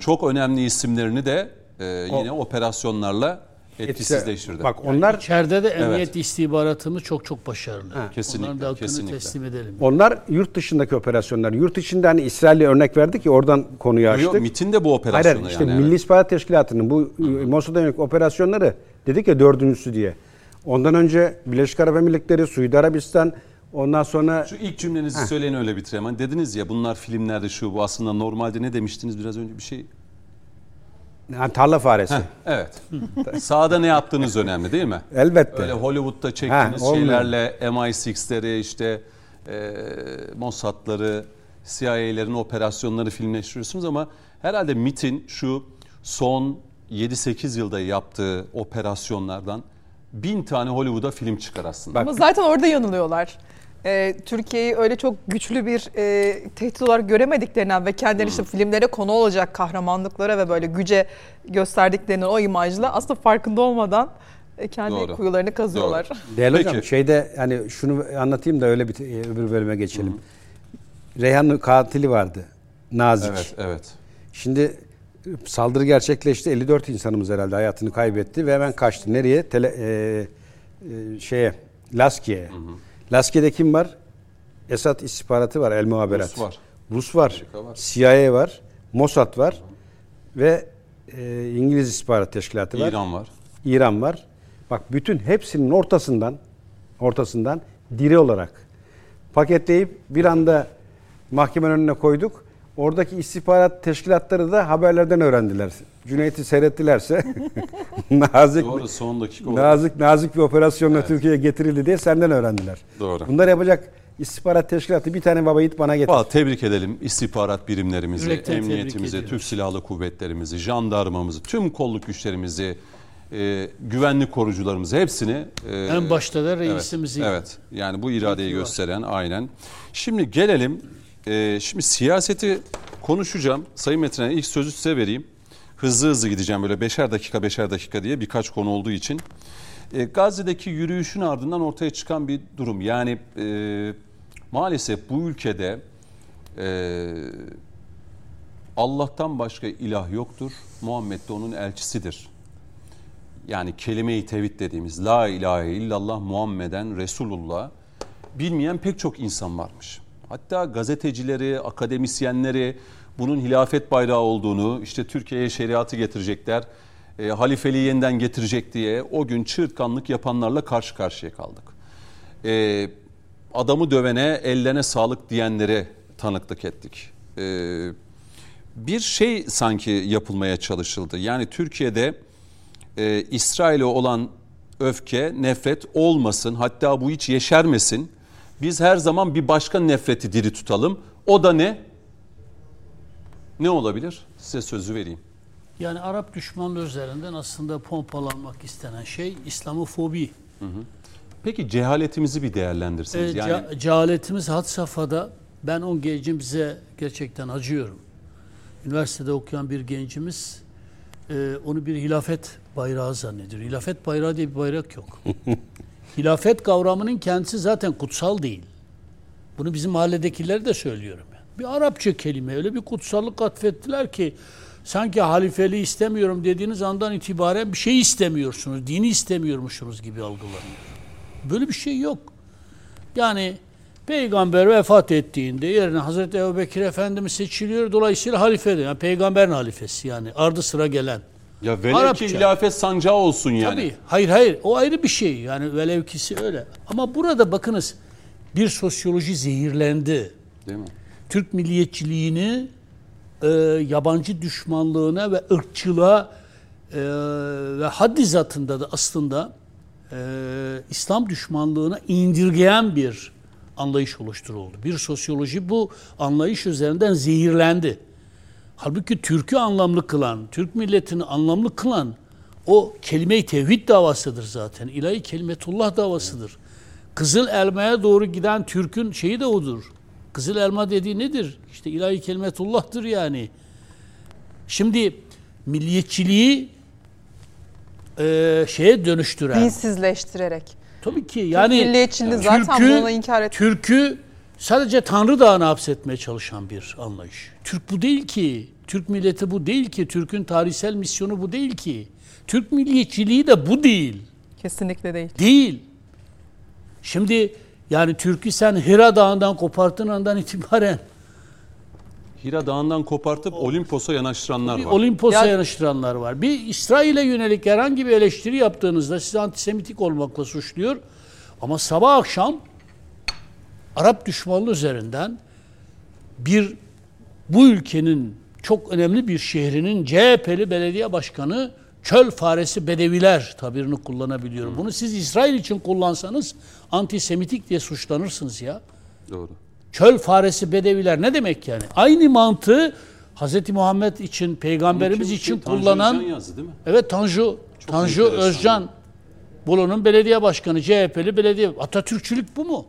çok önemli isimlerini de e, yine operasyonlarla etkisizleştirdi. Bak onlar İçeride de emniyet istihbaratımız çok çok başarılı. Kesinlikle, Onların da hakkını kesinlikle. teslim edelim. onlar yurt dışındaki operasyonlar. Yurt içinde hani İsrail'e örnek verdik ki oradan konuyu Yok, açtık. MIT'in de bu operasyonu hayır, işte yani. Milli İstihbarat Teşkilatı'nın bu Mossad'a yönelik operasyonları dedik ya dördüncüsü diye. Ondan önce Birleşik Arap Emirlikleri, Suudi Arabistan, ondan sonra Şu ilk cümlenizi söyleyin öyle bitireyim. Hani dediniz ya bunlar filmlerde şu bu aslında normalde ne demiştiniz biraz önce bir şey. yani tarla faresi. Heh, evet. Sahada ne yaptığınız önemli değil mi? Elbette. Öyle Hollywood'da çektiğiniz olmuyor. şeylerle MI6'leri işte e, Mossad'ları, CIA'lerin operasyonları filmleştiriyorsunuz ama herhalde MIT'in şu son 7-8 yılda yaptığı operasyonlardan bin tane Hollywood'a film çıkar aslında. Bak- Ama zaten orada yanılıyorlar. Ee, Türkiye'yi öyle çok güçlü bir e, tehdit olarak göremediklerinden ve kendileri işte filmlere konu olacak kahramanlıklara ve böyle güce gösterdiklerinden o imajla aslında farkında olmadan e, kendi Doğru. kuyularını kazıyorlar. Değerli Peki. hocam şeyde hani şunu anlatayım da öyle bir e, öbür bölüme geçelim. Reyhan'ın katili vardı. Nazik. Evet, evet. Şimdi e, saldırı gerçekleşti. 54 insanımız herhalde hayatını kaybetti ve hemen kaçtı. Nereye? Tele, e, e, şeye Laskiye'ye. Laskiye'de kim var? Esad istihbaratı var, El Muhaberat. Rus var. Rus var. Amerika var. CIA var. Mossad var. Ve e, İngiliz istihbarat teşkilatı var. İran var. İran var. Bak bütün hepsinin ortasından ortasından diri olarak paketleyip bir anda mahkemenin önüne koyduk. Oradaki istihbarat teşkilatları da haberlerden öğrendiler. Cüneyt'i seyrettilerse nazik Doğru son dakika oldu. nazik nazik bir operasyonla Türkiye'ye getirildi diye senden öğrendiler. Doğru. Bunlar yapacak istihbarat teşkilatı bir tane baba yiğit bana getir. Vallahi tebrik edelim istihbarat birimlerimizi, Yürekten emniyetimizi. Türk Silahlı Kuvvetlerimizi, jandarmamızı, tüm kolluk güçlerimizi, e, güvenlik korucularımızı hepsini e, En başta da evet, reisimizi Evet. Yani bu iradeyi gösteren aynen. Şimdi gelelim e, şimdi siyaseti konuşacağım. Sayın Metin'e ilk sözü size vereyim. Hızlı hızlı gideceğim böyle beşer dakika beşer dakika diye birkaç konu olduğu için. E, Gazze'deki yürüyüşün ardından ortaya çıkan bir durum. Yani e, maalesef bu ülkede e, Allah'tan başka ilah yoktur. Muhammed de onun elçisidir. Yani kelime-i tevhid dediğimiz La ilahe illallah Muhammeden Resulullah bilmeyen pek çok insan varmış. Hatta gazetecileri, akademisyenleri bunun hilafet bayrağı olduğunu, işte Türkiye'ye şeriatı getirecekler, e, halifeliği yeniden getirecek diye o gün çığırtkanlık yapanlarla karşı karşıya kaldık. E, adamı dövene, ellerine sağlık diyenlere tanıklık ettik. E, bir şey sanki yapılmaya çalışıldı. Yani Türkiye'de e, İsrail'e olan öfke, nefret olmasın, hatta bu hiç yeşermesin. Biz her zaman bir başka nefreti diri tutalım. O da ne? Ne olabilir? Size sözü vereyim. Yani Arap düşmanlığı üzerinden aslında pompalanmak istenen şey İslamofobi. Peki cehaletimizi bir değerlendirseniz. E, yani ce- cehaletimiz had safhada. Ben o gencimize gerçekten acıyorum. Üniversitede okuyan bir gencimiz e, onu bir hilafet bayrağı zannediyor. Hilafet bayrağı diye bir bayrak yok. hilafet kavramının kendisi zaten kutsal değil. Bunu bizim mahalledekileri de söylüyorum. Bir Arapça kelime öyle bir kutsallık atfettiler ki sanki halifeliği istemiyorum dediğiniz andan itibaren bir şey istemiyorsunuz. Dini istemiyormuşsunuz gibi algılanıyor. Böyle bir şey yok. Yani peygamber vefat ettiğinde yerine Hazreti Ebubekir Efendimiz seçiliyor. Dolayısıyla halife. Yani peygamberin halifesi yani ardı sıra gelen. Ya velev Arapça. ki hilafet sancağı olsun yani. Tabii. Hayır hayır. O ayrı bir şey. Yani velevkisi öyle. Ama burada bakınız bir sosyoloji zehirlendi. Değil mi? Türk milliyetçiliğini e, yabancı düşmanlığına ve ırkçılığa e, ve haddi zatında da aslında e, İslam düşmanlığına indirgeyen bir anlayış oluşturuldu. Bir sosyoloji bu anlayış üzerinden zehirlendi. Halbuki Türk'ü anlamlı kılan, Türk milletini anlamlı kılan o kelime-i tevhid davasıdır zaten. İlahi kelimetullah davasıdır. Kızıl elmaya doğru giden Türk'ün şeyi de odur. Kızıl elma dediği nedir? İşte ilahi kelimetullah'tır yani. Şimdi milliyetçiliği e, şeye dönüştüren. Dinsizleştirerek. Tabii ki yani milliyetçiliği zaten bunu inkar et- Türk'ü sadece Tanrı Dağı'na hapsetmeye çalışan bir anlayış. Türk bu değil ki. Türk milleti bu değil ki. Türk'ün tarihsel misyonu bu değil ki. Türk milliyetçiliği de bu değil. Kesinlikle değil. Değil. Şimdi yani Türk'ü sen Hira Dağı'ndan koparttığın andan itibaren Hira Dağı'ndan kopartıp Olimpos'a yanaştıranlar var. Olimpos'a Ya- yanaştıranlar var. Bir İsrail'e yönelik herhangi bir eleştiri yaptığınızda sizi antisemitik olmakla suçluyor. Ama sabah akşam Arap düşmanlığı üzerinden bir bu ülkenin çok önemli bir şehrinin CHP'li belediye başkanı çöl faresi bedeviler tabirini kullanabiliyorum. Bunu siz İsrail için kullansanız antisemitik diye suçlanırsınız ya. Doğru. Çöl faresi bedeviler ne demek yani? Aynı mantığı Hz. Muhammed için, peygamberimiz için? Tanju kullanan Özcan yazdı değil mi? Evet Tanju Tanju enteresan. Özcan Bolu'nun belediye başkanı, CHP'li belediye. Atatürkçülük bu mu?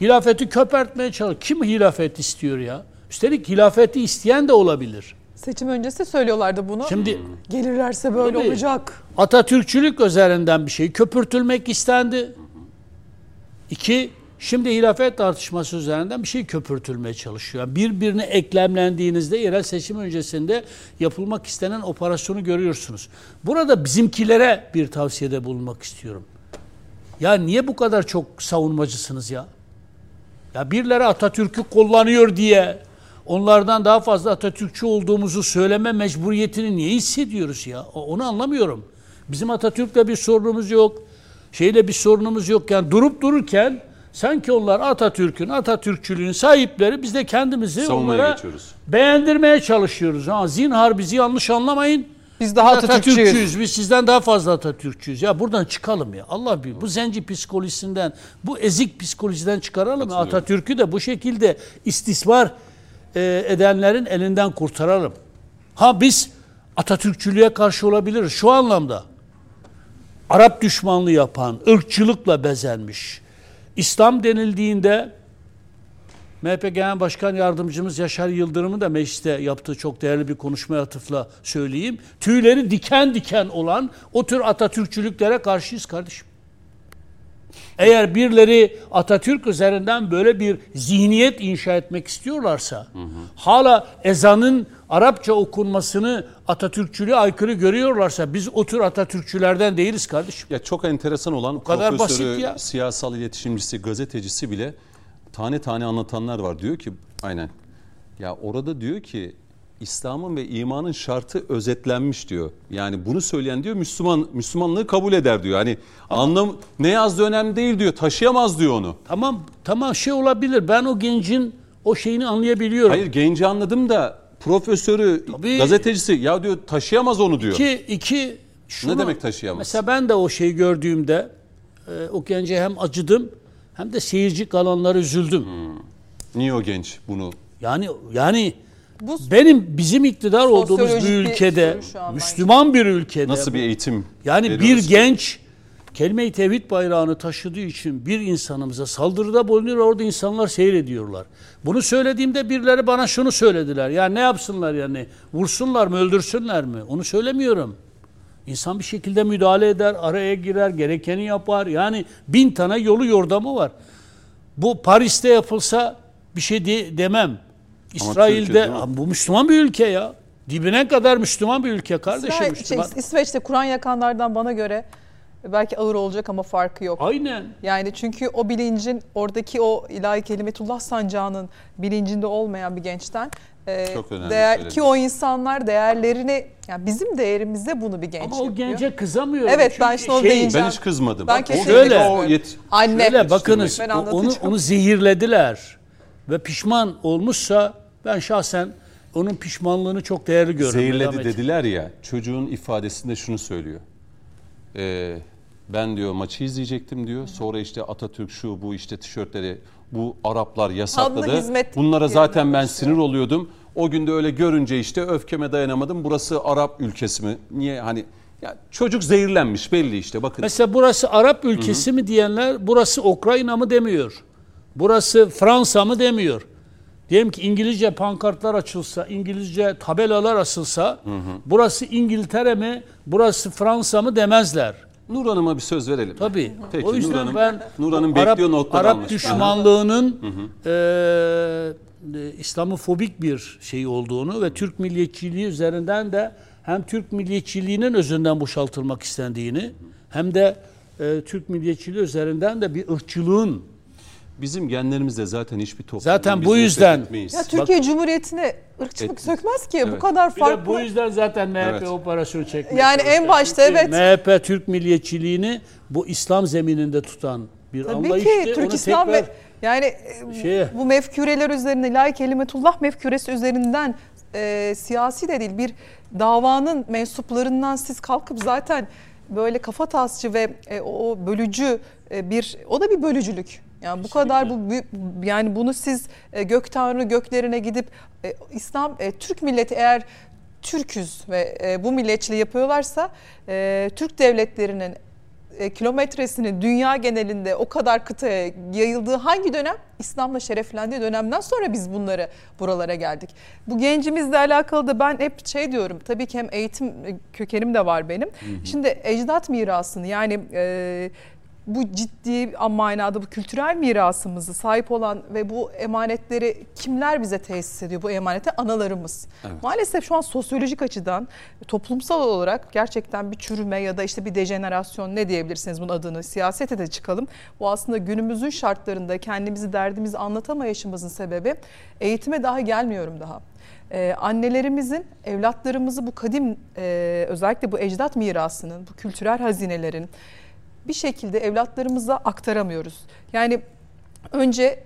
Hilafeti köpertmeye çalışıyor. Kim hilafet istiyor ya? Üstelik hilafeti isteyen de olabilir. Seçim öncesi söylüyorlardı bunu. Şimdi Gelirlerse böyle Tabii. olacak. Atatürkçülük üzerinden bir şey köpürtülmek istendi. İki, şimdi hilafet tartışması üzerinden bir şey köpürtülmeye çalışıyor. Yani Birbirine eklemlendiğinizde yerel seçim öncesinde yapılmak istenen operasyonu görüyorsunuz. Burada bizimkilere bir tavsiyede bulunmak istiyorum. Ya niye bu kadar çok savunmacısınız ya? Ya birileri Atatürk'ü kullanıyor diye onlardan daha fazla Atatürkçü olduğumuzu söyleme mecburiyetini niye hissediyoruz ya? Onu anlamıyorum. Bizim Atatürk'le bir sorunumuz yok. Şeyle bir sorunumuz yok. Yani durup dururken sanki onlar Atatürk'ün, Atatürkçülüğün sahipleri biz de kendimizi Savunmaya onlara geçiyoruz. beğendirmeye çalışıyoruz. Ha, zinhar bizi yanlış anlamayın. Biz daha Atatürkçüyüz. Biz sizden daha fazla Atatürkçüyüz. Ya buradan çıkalım ya. Allah bilir. Bu zenci psikolojisinden, bu ezik psikolojiden çıkaralım. Atatürk'ü de bu şekilde istismar e, edenlerin elinden kurtaralım. Ha biz Atatürkçülüğe karşı olabiliriz şu anlamda. Arap düşmanlığı yapan, ırkçılıkla bezenmiş. İslam denildiğinde MHP Genel Başkan Yardımcımız Yaşar Yıldırım'ın da mecliste yaptığı çok değerli bir konuşmaya atıfla söyleyeyim. Tüyleri diken diken olan o tür Atatürkçülüklere karşıyız kardeşim. Eğer birileri Atatürk üzerinden böyle bir zihniyet inşa etmek istiyorlarsa, hala ezanın Arapça okunmasını Atatürkçülüğe aykırı görüyorlarsa biz o tür Atatürkçülerden değiliz kardeşim. Ya çok enteresan olan kadar profesörü, basit ya. siyasal iletişimcisi, gazetecisi bile tane tane anlatanlar var. Diyor ki aynen. Ya orada diyor ki İslam'ın ve imanın şartı özetlenmiş diyor. Yani bunu söyleyen diyor Müslüman Müslümanlığı kabul eder diyor. Hani anlam ne yazdığı önemli değil diyor. Taşıyamaz diyor onu. Tamam, tamam şey olabilir. Ben o gencin o şeyini anlayabiliyorum. Hayır genci anladım da profesörü, Tabii. gazetecisi ya diyor taşıyamaz onu diyor. İki, iki şunu, Ne demek taşıyamaz? Mesela ben de o şeyi gördüğümde e, o gence hem acıdım hem de seyirci kalanlara üzüldüm. Niye o genç bunu? Yani yani Bu benim bizim iktidar olduğumuz bir ülkede. Müslüman bir ülkede Nasıl bir eğitim? yani bir veriyoruz ki? genç kelime-i tevhid bayrağını taşıdığı için bir insanımıza saldırıda bulunuyor orada insanlar seyrediyorlar. Bunu söylediğimde birileri bana şunu söylediler. Ya ne yapsınlar yani? Vursunlar mı, öldürsünler mi? Onu söylemiyorum. İnsan bir şekilde müdahale eder, araya girer, gerekeni yapar. Yani bin tane yolu yordamı var. Bu Paris'te yapılsa bir şey de- demem. İsrail'de mi? bu Müslüman bir ülke ya. Dibine kadar Müslüman bir ülke kardeşim. İsrail- şey, Müslüman. İsveç'te Kur'an yakanlardan bana göre belki ağır olacak ama farkı yok. Aynen. Yani çünkü o bilincin oradaki o ilahi kelimetullah sancağının bilincinde olmayan bir gençten e, Çok önemli değer, ki o insanlar değerlerini yani bizim değerimizde bunu bir genç Ama o yapıyor. gence kızamıyorum. Evet, Çünkü ben işte onu şey- değineceğim. Ben hiç kızmadım. Ben O kesinlikle şöyle, o yet- Anne. Şöyle bakınız onu, onu zehirlediler ve pişman olmuşsa ben şahsen onun pişmanlığını çok değerli görüyorum. Zehirledi dediler ya çocuğun ifadesinde şunu söylüyor. Ee, ben diyor maçı izleyecektim diyor. Sonra işte Atatürk şu bu işte tişörtleri bu Araplar yasakladı. Bunlara zaten ben sinir oluyordum. O günde öyle görünce işte öfkeme dayanamadım. Burası Arap ülkesi mi? Niye hani ya çocuk zehirlenmiş belli işte bakın. Mesela burası Arap ülkesi mi diyenler burası Ukrayna mı demiyor. Burası Fransa mı demiyor. Diyelim ki İngilizce pankartlar açılsa, İngilizce tabelalar asılsa burası İngiltere mi, burası Fransa mı demezler. Nur Hanım'a bir söz verelim. Tabii. Peki, o yüzden Nur Hanım, ben Nur Hanım Arap, bekliyor Arap almış. düşmanlığının e, İslamofobik bir şey olduğunu ve Türk milliyetçiliği üzerinden de hem Türk milliyetçiliğinin özünden boşaltılmak istendiğini hem de e, Türk milliyetçiliği üzerinden de bir ırkçılığın Bizim genlerimizde zaten hiçbir toplum. Zaten bu yüzden-. Ya Türkiye Cumhuriyeti'ne ırkçılık Et- sökmez ki. Bu Evet. kadar bir de farklı. bu yüzden zaten MHP Evet. operasyon çekmeye Yani en başta Çünkü evet. MHP Türk milliyetçiliğini bu İslam zemininde tutan bir Tabii anlayıştı. ki Türk Onu İslam tekrar- ve yani e, şeye- bu mefkureler üzerine ilahi kelimetullah mefkuresi üzerinden e, siyasi de değil bir davanın mensuplarından siz kalkıp zaten böyle kafa tasçı ve e, o bölücü e, bir o da bir bölücülük. Yani bu kadar bu bu- yani bunu siz e, gök tanrı göklerine gidip e, İslam e, Türk milleti eğer Türküz ve e, bu milletçiliği yapıyorlarsa e, Türk devletlerinin e, kilometresinin dünya genelinde o kadar kıtaya yayıldığı hangi dönem? İslam'la şereflendiği dönemden sonra biz bunları buralara geldik. Bu gencimizle alakalı da ben hep şey diyorum. Tabii ki hem eğitim e, kökenim de var benim. Şimdi ecdat mirasını yani e, bu ciddi manada bu kültürel mirasımızı sahip olan ve bu emanetleri kimler bize tesis ediyor bu emanete? Analarımız. Evet. Maalesef şu an sosyolojik açıdan toplumsal olarak gerçekten bir çürüme ya da işte bir dejenerasyon ne diyebilirsiniz bunun adını siyasete de çıkalım. Bu aslında günümüzün şartlarında kendimizi derdimizi anlatamayışımızın sebebi eğitime daha gelmiyorum daha. Ee, annelerimizin evlatlarımızı bu kadim e, özellikle bu ecdat mirasının bu kültürel hazinelerin bir şekilde evlatlarımıza aktaramıyoruz. Yani önce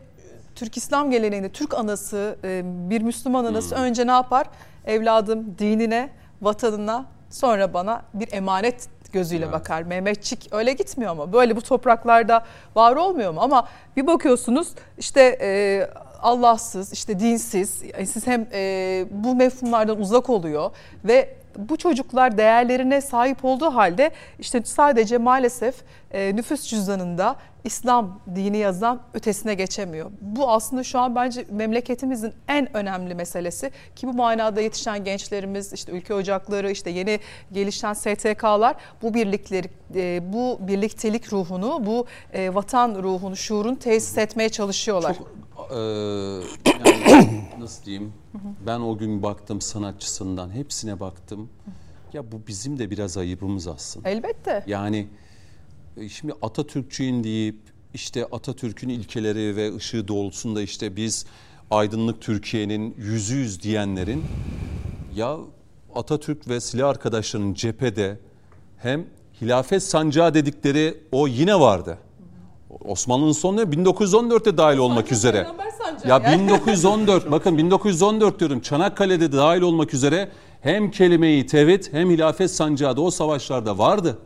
Türk İslam geleneğinde Türk anası e, bir Müslüman anası önce ne yapar? Evladım dinine, vatanına sonra bana bir emanet gözüyle bakar. Mehmetçik öyle gitmiyor ama böyle bu topraklarda var olmuyor mu? Ama bir bakıyorsunuz işte e, Allahsız, işte dinsiz, yani siz hem e, bu mefhumlardan uzak oluyor ve bu çocuklar değerlerine sahip olduğu halde işte sadece maalesef e, nüfus cüzdanında İslam dini yazan ötesine geçemiyor. Bu aslında şu an bence memleketimizin en önemli meselesi ki bu manada yetişen gençlerimiz işte ülke ocakları işte yeni gelişen STK'lar bu birlikleri e, bu birliktelik ruhunu bu e, vatan ruhunu şuurunu tesis etmeye çalışıyorlar. Çok e, yani nasıl diyeyim? Ben o gün baktım sanatçısından hepsine baktım. Ya bu bizim de biraz ayıbımız aslında. Elbette. Yani e, şimdi Atatürkçüyüm deyip işte Atatürk'ün ilkeleri ve ışığı doğrultusunda işte biz aydınlık Türkiye'nin yüzüyüz diyenlerin ya Atatürk ve silah arkadaşlarının cephede hem hilafet sancağı dedikleri o yine vardı. Osmanlı'nın sonu 1914'te dahil olmak üzere. Ya yani. 1914 bakın 1914 diyorum Çanakkale'de de dahil olmak üzere hem kelime-i tevhid hem hilafet sancağı da o savaşlarda vardı.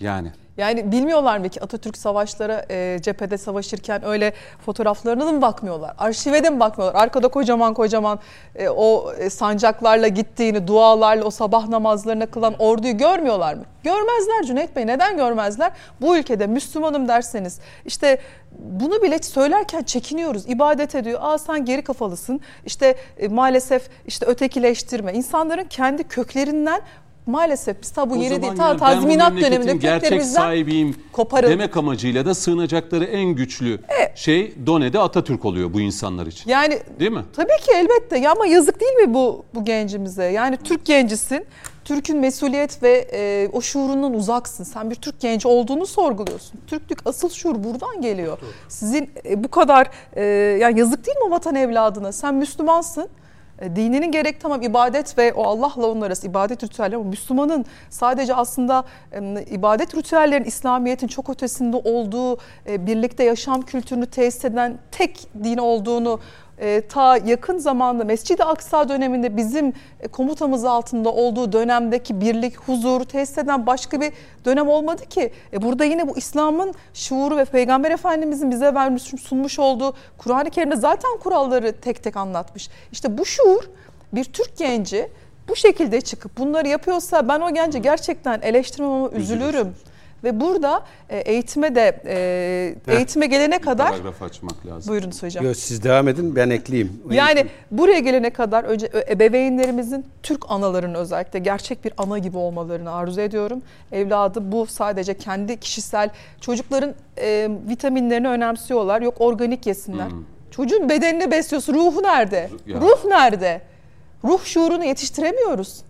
Yani Yani bilmiyorlar mı ki Atatürk savaşlara e, cephede savaşırken öyle fotoğraflarına da mı bakmıyorlar? Arşive de mi bakmıyorlar? Arkada kocaman kocaman e, o e, sancaklarla gittiğini, dualarla o sabah namazlarına kılan orduyu görmüyorlar mı? Görmezler Cüneyt Bey. Neden görmezler? Bu ülkede Müslümanım derseniz işte bunu bile söylerken çekiniyoruz. İbadet ediyor. Aa sen geri kafalısın. İşte e, maalesef işte ötekileştirme. İnsanların kendi köklerinden Maalesef biz tabu O yeri değil. Ta, tazminat döneminde gerçek sahibiyim koparıldı. demek amacıyla da sığınacakları en güçlü şey Done'de Atatürk oluyor bu insanlar için. Yani Değil mi? tabii ki elbette ya ama yazık değil mi bu bu gencimize? Yani Türk gencisin. Türk'ün mesuliyet ve e, o şuurundan uzaksın. Sen bir Türk genci olduğunu sorguluyorsun. Türklük asıl şuur buradan geliyor. Sizin e, bu kadar e, yani yazık değil mi vatan evladına? Sen Müslümansın. E, Dininin gerek tamam ibadet ve o Allah'la onun arası ibadet ritüelleri ama Müslümanın sadece aslında ibadet ritüellerin İslamiyet'in çok ötesinde olduğu e, birlikte yaşam kültürünü tesis eden tek din olduğunu e, ta yakın zamanda Mescid-i Aksa döneminde bizim e, komutamız altında olduğu dönemdeki birlik, huzur tesis eden başka bir dönem olmadı ki. E, burada yine bu İslam'ın şuuru ve Peygamber Efendimizin bize vermiş sunmuş olduğu Kur'an-ı Kerim'de zaten kuralları tek tek anlatmış. İşte bu şuur bir Türk genci bu şekilde çıkıp bunları yapıyorsa ben o gence gerçekten eleştirmem ama üzülürüm. Ve burada e, eğitime de e, eğitime gelene kadar Paragraf açmak lazım. buyurun hocam. Yo, siz devam edin ben ekleyeyim. Yani buraya gelene kadar önce ebeveynlerimizin Türk anaların özellikle gerçek bir ana gibi olmalarını arzu ediyorum. Evladı bu sadece kendi kişisel çocukların e, vitaminlerini önemsiyorlar. Yok organik yesinler. Çocuğun bedenini besliyorsun. Ruhu nerede? Ya. Ruh nerede? Ruh şuurunu yetiştiremiyoruz.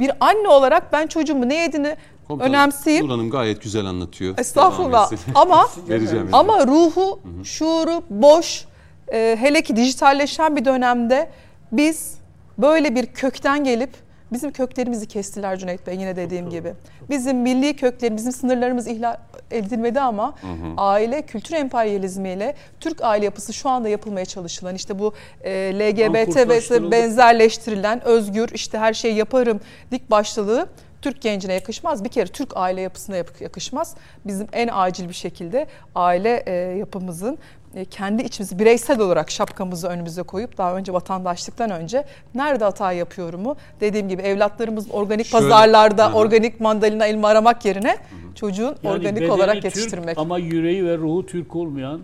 Bir anne olarak ben çocuğumu ne yediğini Komutanım, önemseyip Nur Hanım gayet güzel anlatıyor. Estağfurullah. Ama Vereceğim. ama ruhu, şuuru boş. e, hele ki dijitalleşen bir dönemde biz böyle bir kökten gelip bizim köklerimizi kestiler Cüneyt Bey yine dediğim gibi. Bizim milli köklerimiz, bizim sınırlarımız ihlal edilmedi ama aile kültür emperyalizmiyle Türk aile yapısı şu anda yapılmaya çalışılan işte bu e, LGBT ve benzerleştirilen özgür işte her şeyi yaparım dik başlılığı Türk gencine yakışmaz. Bir kere Türk aile yapısına yap- yakışmaz. Bizim en acil bir şekilde aile e, yapımızın e, kendi içimizi bireysel olarak şapkamızı önümüze koyup daha önce vatandaşlıktan önce nerede hata yapıyorumu dediğim gibi evlatlarımızın organik Şöyle- pazarlarda Hı hı. organik mandalina elma aramak yerine çocuğun Yani organik olarak Türk yetiştirmek. ama yüreği ve ruhu Türk olmayan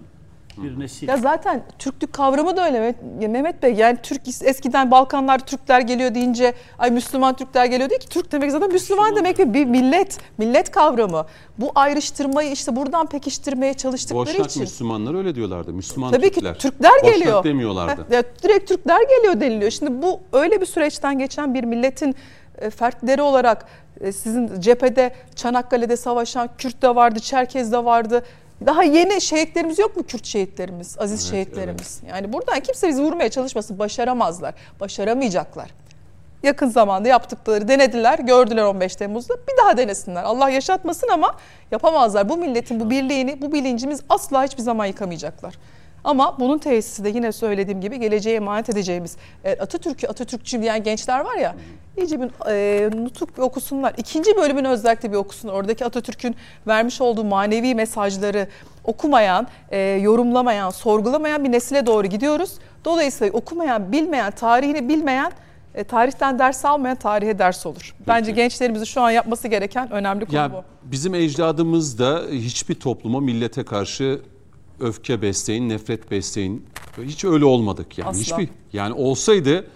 bir nesil. Ya zaten Türklük kavramı da öyle Mehmet, Bey. Yani Türk eskiden Balkanlar Türkler geliyor deyince ay Müslüman Türkler geliyor değil ki. Türk demek zaten Müslüman demek ve bir millet, millet kavramı. Bu ayrıştırmayı işte buradan pekiştirmeye çalıştıkları Boşnak için. Müslümanlar öyle diyorlardı. Müslüman Tabii Türkler. ki Türkler Boşnak geliyor. demiyorlardı. Ya direkt Türkler geliyor deniliyor. Şimdi bu öyle bir süreçten geçen bir milletin e, fertleri olarak e, sizin cephede Çanakkale'de savaşan Kürt de vardı, Çerkez de vardı. Daha yeni şehitlerimiz yok mu Kürt şehitlerimiz, aziz Evet, şehitlerimiz? Yani buradan kimse bizi vurmaya çalışmasın, başaramazlar, başaramayacaklar. Yakın zamanda yaptıkları denediler, gördüler 15 Temmuz'da. Bir daha denesinler. Allah yaşatmasın ama yapamazlar. Bu milletin bu birliğini, bu bilincimiz asla hiçbir zaman yıkamayacaklar. Ama bunun tesisi de yine söylediğim gibi geleceğe emanet edeceğimiz eğer Atatürk'ü Atatürkçü diyen gençler var ya iyice bir e, nutuk bir okusunlar. İkinci bölümünü özellikle bir okusunlar. Oradaki Atatürk'ün vermiş olduğu manevi mesajları okumayan, e, yorumlamayan, sorgulamayan bir nesile doğru gidiyoruz. Dolayısıyla okumayan, bilmeyen, tarihini bilmeyen E, tarihten ders almayan tarihe ders olur. Bence gençlerimizin şu an yapması gereken önemli konu Ya bu. bizim ecdadımız da hiçbir topluma millete karşı öfke besleyin, nefret besleyin. Hiç öyle olmadık yani. Asla. Hiçbir yani olsaydı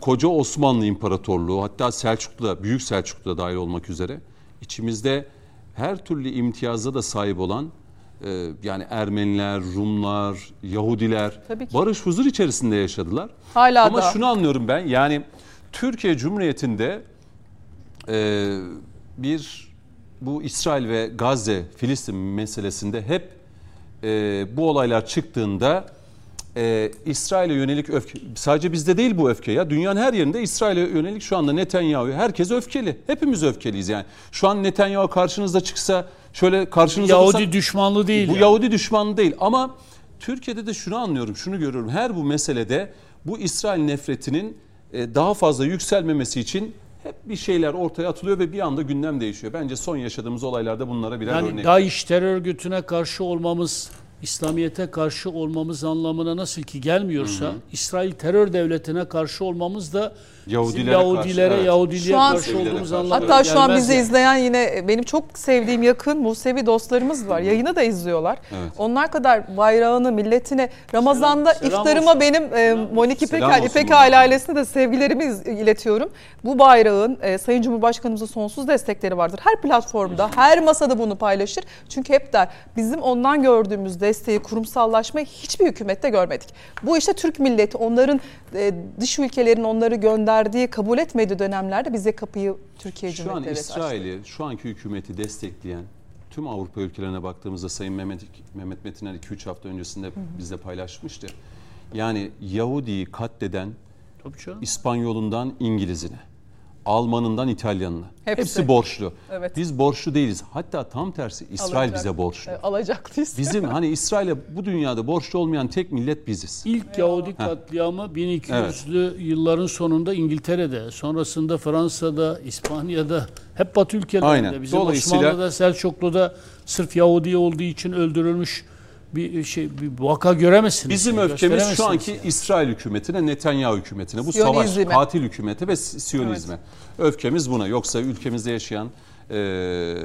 koca Osmanlı İmparatorluğu hatta Selçuklu da Büyük Selçuklu da dahil olmak üzere içimizde her türlü imtiyaza da sahip olan e, yani Ermeniler, Rumlar, Yahudiler barış huzur içerisinde yaşadılar. Hala Ama da. şunu anlıyorum ben yani Türkiye Cumhuriyeti'nde e, bir bu İsrail ve Gazze Filistin meselesinde hep e, bu olaylar çıktığında e, İsrail'e yönelik öfke sadece bizde değil bu öfke ya dünyanın her yerinde İsrail'e yönelik şu anda Netanyahu herkes öfkeli hepimiz öfkeliyiz yani şu an Netanyahu karşınızda çıksa şöyle karşınızda Yahudi dursa- düşmanlığı değil. bu yani. Yahudi düşmanı değil ama Türkiye'de de şunu anlıyorum, şunu görüyorum. Her bu meselede bu İsrail nefretinin e, daha fazla yükselmemesi için hep bir şeyler ortaya atılıyor ve bir anda gündem değişiyor. Bence son yaşadığımız olaylarda bunlara birer Yani örnek. DAEŞ terör örgütüne karşı olmamız, İslamiyet'e karşı olmamız anlamına nasıl ki gelmiyorsa, İsrail terör devletine karşı olmamız da Yahudilere Yahudilere, karşı, evet. Yahudiliğe Şu an- karşı olduğumuz anlamına Hatta şu an bizi yani. izleyen yine benim çok sevdiğim yakın Musevi dostlarımız var. Yayını da izliyorlar. Evet. Onlar kadar bayrağını, milletine Ramazan'da Selam- selam iftarıma olsun. benim e, Monik İpek, İpek ailesine de sevgilerimi iletiyorum. Bu bayrağın e, Sayın Cumhurbaşkanımızın sonsuz destekleri vardır. Her platformda, her masada bunu paylaşır. Çünkü hep der bizim ondan gördüğümüz desteği, kurumsallaşmayı hiçbir hükümette görmedik. Bu işte Türk milleti onların e, dış ülkelerin onları gönderdiği, kabul etmediği dönemlerde bize kapıyı Türkiye Şu an devleti açtı. İsrail'i, şu anki hükümeti destekleyen tüm Avrupa ülkelerine baktığımızda Sayın Mehmet, Mehmet Metiner 2-3 hafta öncesinde bizle paylaşmıştı. Yani Yahudi'yi katleden Tabii. İspanyolundan İngilizine, Almanından İtalyanına. Hepsi. Hepsi, borçlu. Evet. Biz borçlu değiliz. Hatta tam tersi İsrail Alacak. bize borçlu. E, alacaklıyız. Bizim hani İsrail'e bu dünyada borçlu olmayan tek millet biziz. İlk Yahudi katliamı 1200'lü yılların sonunda İngiltere'de, sonrasında Fransa'da, İspanya'da, hep Batı ülkelerinde. Aynen. Bizim Dolayısıyla- Osmanlı'da, Selçuklu'da sırf Yahudi olduğu için öldürülmüş bir şey bir vaka göremezsiniz. Bizim yani, öfkemiz şu anki İsrail hükümetine, Netanyahu hükümetine, bu Siyonizme. savaş, katil hükümete ve Siyonizme. Öfkemiz buna. Yoksa ülkemizde yaşayan eee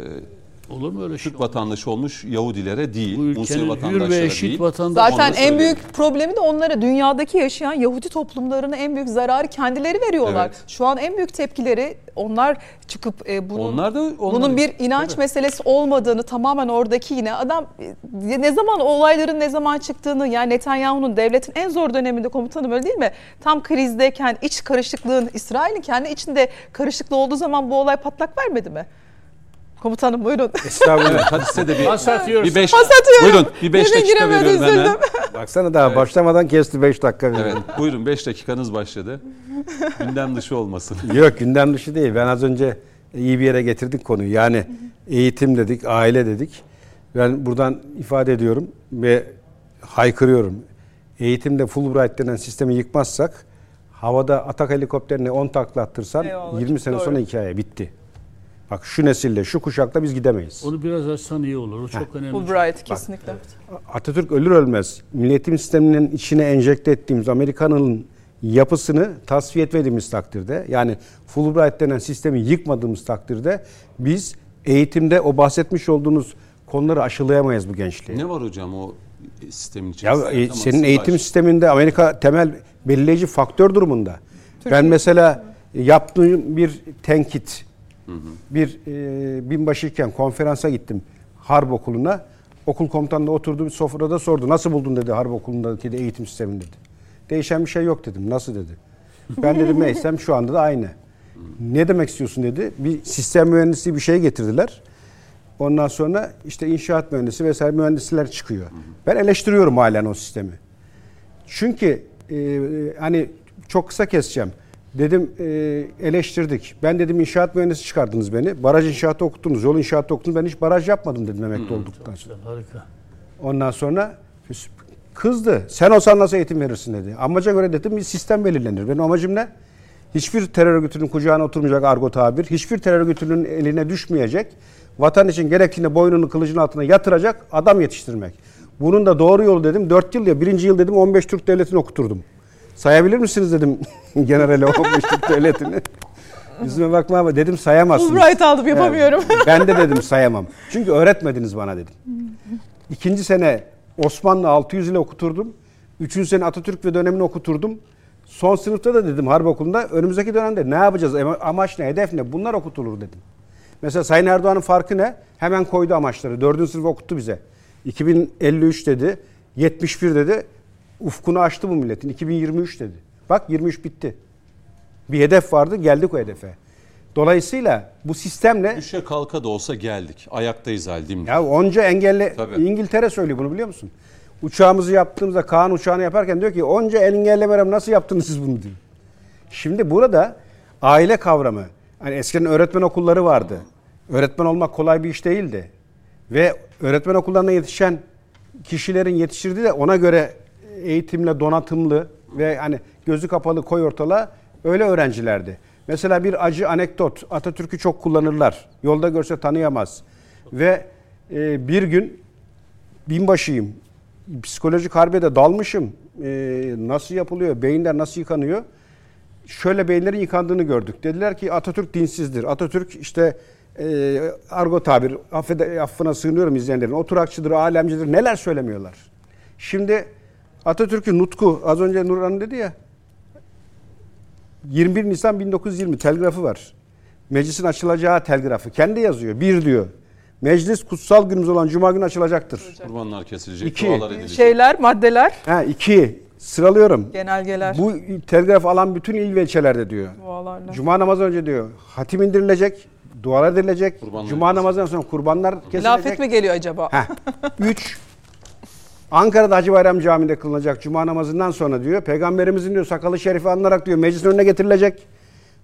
Olur mu öyle şey? Türk vatandaşı olmuş Yahudilere değil, Bu Musevi ülkenin hür vatandaşlara ve eşit değil. vatandaş. Zaten Onu da en büyük problemi de onlara dünyadaki yaşayan Yahudi toplumlarına en büyük zararı kendileri veriyorlar. Evet. Şu an en büyük tepkileri onlar çıkıp e, bunun Onlar da onlar- bunun bir inanç Tabii. meselesi olmadığını tamamen oradaki yine adam e, ne zaman o olayların ne zaman çıktığını yani Netanyahu'nun devletin en zor döneminde komutanım öyle değil mi? Tam krizdeyken iç karışıklığın İsrail'in kendi içinde karışıklığı olduğu zaman bu olay patlak vermedi mi? Komutanım buyurun. Estağfurullah. Hadi size de bir, Pas atıyoruz. bir beş, Pas atıyorum. buyurun bir beş Bize dakika giremedi, veriyorum hemen. üzüldüm. Baksana daha başlamadan kesti 5 dakika. Evet, buyurun 5 dakikanız başladı. Gündem dışı olmasın. Yok gündem dışı değil. Ben az önce iyi bir yere getirdik konuyu. Yani eğitim dedik, aile dedik. Ben buradan ifade ediyorum ve haykırıyorum. Eğitimde Fulbright denen sistemi yıkmazsak havada atak helikopterine 10 takla attırsan Eyvallah, 20 sene doğru. sonra hikaye bitti. Bak şu nesille, şu kuşakla biz gidemeyiz. Onu biraz açsan iyi olur. O çok önemli. Fulbright kesinlikle. Atatürk ölür ölmez milletim sisteminin içine enjekte ettiğimiz Amerikan'ın yapısını tasfiye etmediğimiz takdirde yani Fulbright denen sistemi yıkmadığımız takdirde biz eğitimde o bahsetmiş olduğunuz konuları aşılayamayız bu gençliği. Ne var hocam o sistemin Ya içerisinde? e, Tamam, senin eğitim başlayın. sisteminde Amerika temel belirleyici faktör durumunda. Ben mesela yaptığım bir tenkit, bir e, binbaşıyken konferansa gittim harp okuluna. Okul komutanı da oturdu bir sofrada sordu. Nasıl buldun dedi harp okulundaki de eğitim sistemini dedi. Değişen bir şey yok dedim. Nasıl dedi. Ben dedim neysem şu anda da aynı. Ne demek istiyorsun dedi. Bir sistem mühendisi bir şey getirdiler. Ondan sonra işte inşaat mühendisi vesaire mühendisler çıkıyor. Ben eleştiriyorum halen o sistemi. Çünkü e, hani çok kısa keseceğim. Dedim e, eleştirdik. Ben dedim inşaat mühendisi çıkardınız beni. Baraj inşaatı okuttunuz, yol inşaatı okuttunuz. Ben hiç baraj yapmadım dedim emekli olduktan sonra. Harika. Ondan sonra kızdı. Sen olsan nasıl eğitim verirsin dedi. Amaca göre dedim bir sistem belirlenir. Benim amacım ne? Hiçbir terör örgütünün kucağına oturmayacak argo tabir. Hiçbir terör örgütünün eline düşmeyecek. Vatan için gerektiğinde boynunu kılıcın altına yatıracak adam yetiştirmek. Bunun da doğru yolu dedim. 4 yıl ya birinci yıl dedim 15 Türk devletini okuturdum. Sayabilir misiniz dedim generale o müşrik devletini. Yüzüme bakma ama dedim sayamazsınız. Fulbright aldım yapamıyorum. Evet, ben de dedim sayamam. Çünkü öğretmediniz bana dedim. İkinci sene Osmanlı 600 ile okuturdum. Üçüncü sene Atatürk ve dönemini okuturdum. Son sınıfta da dedim harp okulunda önümüzdeki dönemde ne yapacağız? Ama- Amaç ne? Hedef ne? Bunlar okutulur dedim. Mesela Sayın Erdoğan'ın farkı ne? Hemen koydu amaçları. Dördüncü sınıf okuttu bize. 2053 dedi. 71 dedi. Ufkunu açtı bu milletin. 2023 dedi. Bak 23 bitti. Bir hedef vardı geldik o hedefe. Dolayısıyla bu sistemle Düşe kalka da olsa geldik. Ayaktayız hal değil mi? ya onca engelle Tabii. İngiltere söylüyor bunu biliyor musun? Uçağımızı yaptığımızda Kaan uçağını yaparken diyor ki onca engellemeler nasıl yaptınız siz bunu diyor. Şimdi burada aile kavramı hani eskiden öğretmen okulları vardı. Öğretmen olmak kolay bir iş değildi. Ve öğretmen okullarına yetişen kişilerin yetiştirdiği de ona göre eğitimle donatımlı ve hani gözü kapalı koy ortalığa öyle öğrencilerdi. Mesela bir acı anekdot Atatürk'ü çok kullanırlar. Yolda görse tanıyamaz. Ve e, bir gün binbaşıyım. Psikolojik harbe de dalmışım. E, nasıl yapılıyor? Beyinler nasıl yıkanıyor? Şöyle beyinlerin yıkandığını gördük. Dediler ki Atatürk dinsizdir. Atatürk işte e, argo tabir, affede, affına sığınıyorum izleyenlerin. Oturakçıdır, alemcidir. Neler söylemiyorlar. Şimdi Atatürk'ün nutku, az önce Nurhan dedi ya, 21 Nisan 1920 telgrafı var. Meclisin açılacağı telgrafı. Kendi yazıyor. Bir diyor. Meclis kutsal günümüz olan Cuma günü açılacaktır. Kurbanlar kesilecek, İki. dualar edilecek. Şeyler, maddeler, Ha iki. Sıralıyorum. genelgeler, Bu telgraf alan bütün il ve ilçelerde diyor. dualarla. Cuma namazı önce diyor. Hatim indirilecek. Dualar edilecek. Kurbanlar Cuma namazından sonra kurbanlar kesilecek. Hilafet mi geliyor acaba? Heh. Üç. Ankara'da Hacı Bayram Camii'nde kılınacak cuma namazından sonra diyor. Peygamberimizin diyor sakalı şerifi alınarak diyor meclisin önüne getirilecek.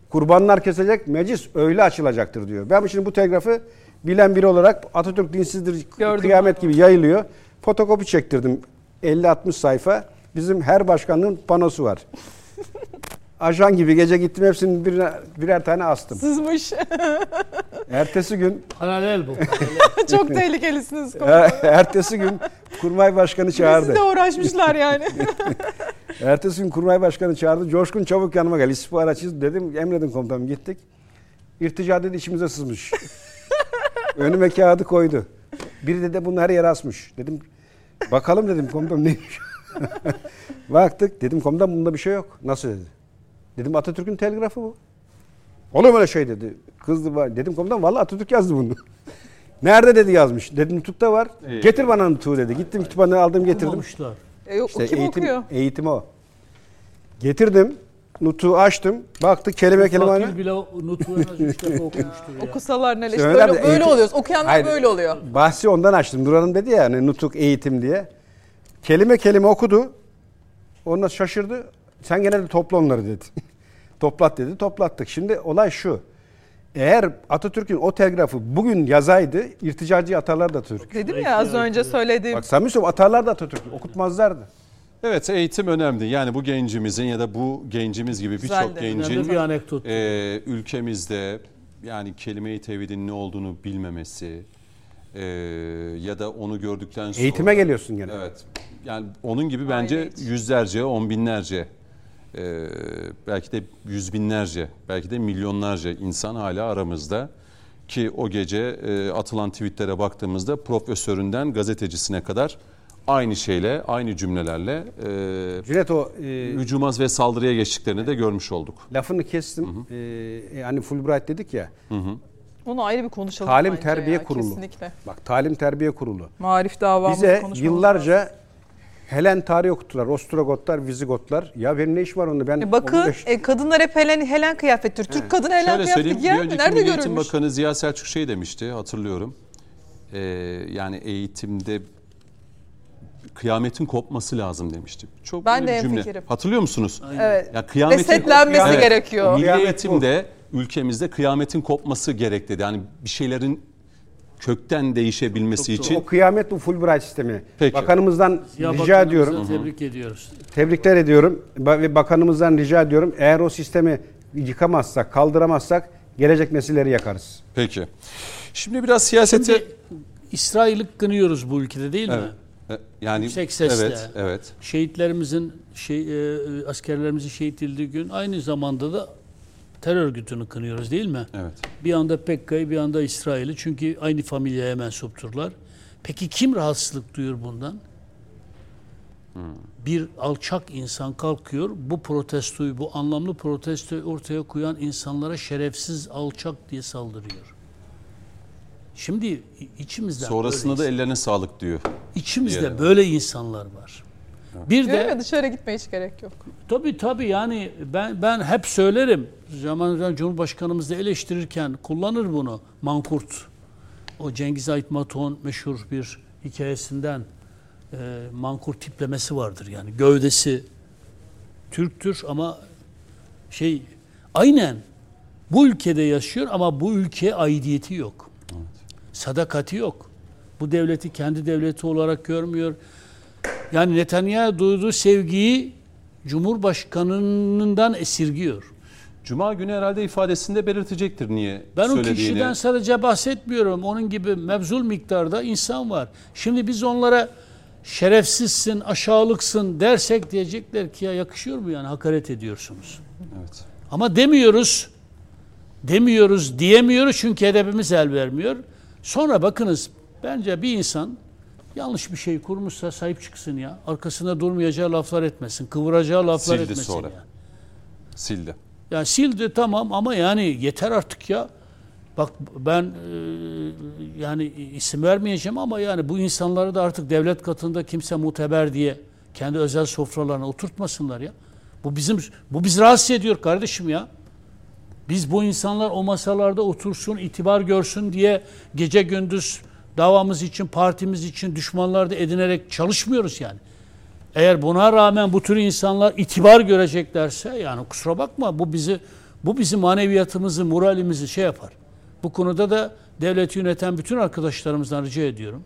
Kurbanlar kesilecek. Meclis öyle açılacaktır diyor. Ben şimdi bu telgrafı bilen biri olarak Atatürk dinsizdir Gördüm kıyamet gibi yayılıyor. Fotokopi çektirdim. 50-60 sayfa. Bizim her başkanlığın panosu var. Ajan gibi gece gittim hepsinin birine, birer tane astım. Sızmış. Ertesi gün Paralel bu. Çok tehlikelisiniz. er- ertesi gün kurmay başkanı çağırdı. Siz de uğraşmışlar yani. Ertesi gün kurmay başkanı çağırdı. Coşkun çabuk yanıma gel. İstihbarat çiz. Dedim emredin komutanım gittik. İrtica dedi içimize sızmış. Önüme kağıdı koydu. Biri de, de bunu her yere asmış. Dedim bakalım dedim komutanım neymiş. Baktık dedim komutan bunda bir şey yok. Nasıl dedi. Dedim Atatürk'ün telgrafı bu. Olur mu öyle şey dedi. Kızdı var. Dedim komutan vallahi Atatürk yazdı bunu. Nerede dedi yazmış. Dedim nutukta var. İyi. Getir bana nutuğu dedi. Gittim kütüphaneye aldım getirdim. Okumamışlar. E, yok, İşte kim eğitim, okuyor? eğitim o. Getirdim. Nutuğu açtım. Baktık kelime kelime. Fakir bile Nut'u en az üç defa okumuştur ya. Okusalar. İşte Öyle böyle, böyle eğitim- oluyoruz. Okuyanlar Hayır. böyle oluyor. Bahsi ondan açtım. Nur Hanım dedi ya hani nutuk eğitim diye. Kelime kelime okudu. Ondan şaşırdı. Sen gene de topla onları dedi. Toplat dedi. Toplattık. Şimdi olay şu. Eğer Atatürk'ün o telgrafı bugün yazaydı irticacı atarlar da Atatürk. Dedim ya az önce söylediğim. Bak samimi söylüyorum atarlar da Atatürk. Okutmazlardı. Evet eğitim önemli. Yani bu gencimizin ya da bu gencimiz gibi birçok gencin bir anekdot. e, ülkemizde yani kelime-i tevhidin ne olduğunu bilmemesi e, ya da onu gördükten sonra... Eğitime geliyorsun gene. Evet. Yani onun gibi bence Aynen. yüzlerce, on binlerce, e, belki de yüz binlerce, belki de milyonlarca insan hala aramızda. Ki o gece e, atılan tweetlere baktığımızda profesöründen gazetecisine kadar aynı şeyle, aynı cümlelerle e, Cüneyt o e, hücuma ve saldırıya geçtiklerini de görmüş olduk. lafını kestim. Ee, hani Fulbright dedik ya. Onu ayrı bir konuşalım Talim Terbiye ya, Kurulu. Kesinlikle. Bak Talim Terbiye Kurulu. Marif davamızı Bize yıllarca Helen tarih okuttular. Ostrogotlar, Vizigotlar. Ya benim ne işim var onda? Ben E bakın 15 e, kadınlar hep Helen, Helen kıyafettir. Türk kadını Helen Şöyle kıyafeti giyer mi? Nerede Milli Eğitim görülmüş? Bakanı Ziya Selçuk şey demişti, hatırlıyorum. E, yani eğitimde kıyametin kopması lazım demişti. Çok Ben de bir cümle. hemfikirim. Hatırlıyor musunuz? Evet. Ya kıyametin Resetlenmesi Evet. gerekiyor. Milli Kıyamet eğitimde ülkemizde kıyametin kopması gerek dedi. Yani bir şeylerin kökten değişebilmesi o için kıyamet bu Fulbright sistemi. Peki. Bakanımızdan Ya rica ediyorum. Tebrik ediyoruz. Tebrikler ediyorum ve bakanımızdan rica ediyorum. Eğer o sistemi yıkamazsak, kaldıramazsak gelecek nesilleri yakarız. peki. Şimdi biraz siyasete Şimdi İsrail'i kınıyoruz bu ülkede değil mi? Evet. E, Yani Yüksek sesle. Evet, evet. Şehitlerimizin şey e, askerlerimizin şehit edildiği gün aynı zamanda da terör örgütünü kınıyoruz değil mi? Evet. Bir anda PKK'yı bir anda İsrail'i çünkü aynı familyaya mensupturlar. Peki kim rahatsızlık duyuyor bundan? Bir alçak insan kalkıyor bu protestoyu, bu anlamlı protestoyu ortaya koyan insanlara şerefsiz, alçak diye saldırıyor. Şimdi içimizde Sonrasında da ellerine sağlık diyor. içimizde diyelim. böyle insanlar var. Bir Diyorum de ya dışarı gitmeye hiç gerek yok. Tabii tabii yani ben ben hep söylerim. Zaman zaman Cumhurbaşkanımız da eleştirirken kullanır bunu. Mankurt. O Cengiz Aytmaton meşhur bir hikayesinden e, mankurt tiplemesi vardır yani. Gövdesi Türktür ama şey aynen bu ülkede yaşıyor ama bu ülkeye aidiyeti yok. Sadakati yok. Bu devleti kendi devleti olarak görmüyor. Yani Netanyahu duyduğu sevgiyi Cumhurbaşkanı'ndan esirgiyor. Cuma günü herhalde ifadesinde belirtecektir niye Ben o söylediğini. kişiden sadece bahsetmiyorum. Onun gibi mevzul miktarda insan var. Şimdi biz onlara şerefsizsin, aşağılıksın dersek diyecekler ki ya yakışıyor mu yani hakaret ediyorsunuz. Evet. Ama demiyoruz. Demiyoruz, diyemiyoruz çünkü edebimiz el vermiyor. Sonra bakınız bence bir insan yanlış bir şey kurmuşsa sahip çıksın ya. Arkasında durmayacağı laflar etmesin. Kıvıracağı laflar Sildi etmesin sonra. ya. Sildi. Ya sildi tamam ama yani yeter artık ya. Bak ben e, yani isim vermeyeceğim ama yani bu insanları da artık devlet katında kimse muteber diye kendi özel sofralarına oturtmasınlar ya. Bu bizim bu bizi rahatsız ediyor kardeşim ya. Biz bu insanlar o masalarda otursun, itibar görsün diye gece gündüz davamız için, partimiz için düşmanlar da edinerek çalışmıyoruz yani. Eğer buna rağmen bu tür insanlar itibar göreceklerse yani kusura bakma bu bizi bu bizim maneviyatımızı, moralimizi şey yapar. Bu konuda da devleti yöneten bütün arkadaşlarımızdan rica ediyorum.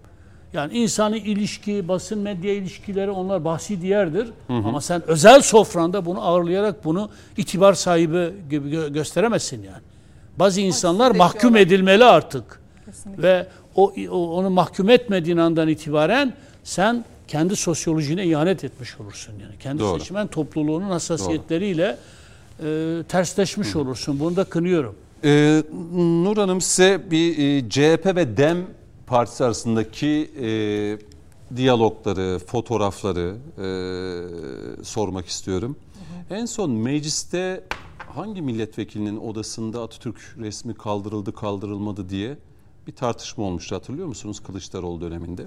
Yani insani ilişki, basın medya ilişkileri onlar bahsi diğerdir. Ama sen özel sofranda bunu ağırlayarak bunu itibar sahibi gibi gö- gösteremezsin yani. Bazı insanlar mahkum edilmeli artık. Kesinlikle. Ve o, onu mahkum etmediğin andan itibaren sen kendi sosyolojine ihanet etmiş olursun yani. Kendi Doğru. seçmen topluluğunun hassasiyetleriyle e, tersleşmiş olursun. Bunu da kınıyorum. Ee, Nur Hanım size bir e, CHP ve DEM partisi arasındaki e, diyalogları, fotoğrafları e, sormak istiyorum. En son mecliste hangi milletvekilinin odasında Atatürk resmi kaldırıldı kaldırılmadı diye bir tartışma olmuştu hatırlıyor musunuz Kılıçdaroğlu döneminde?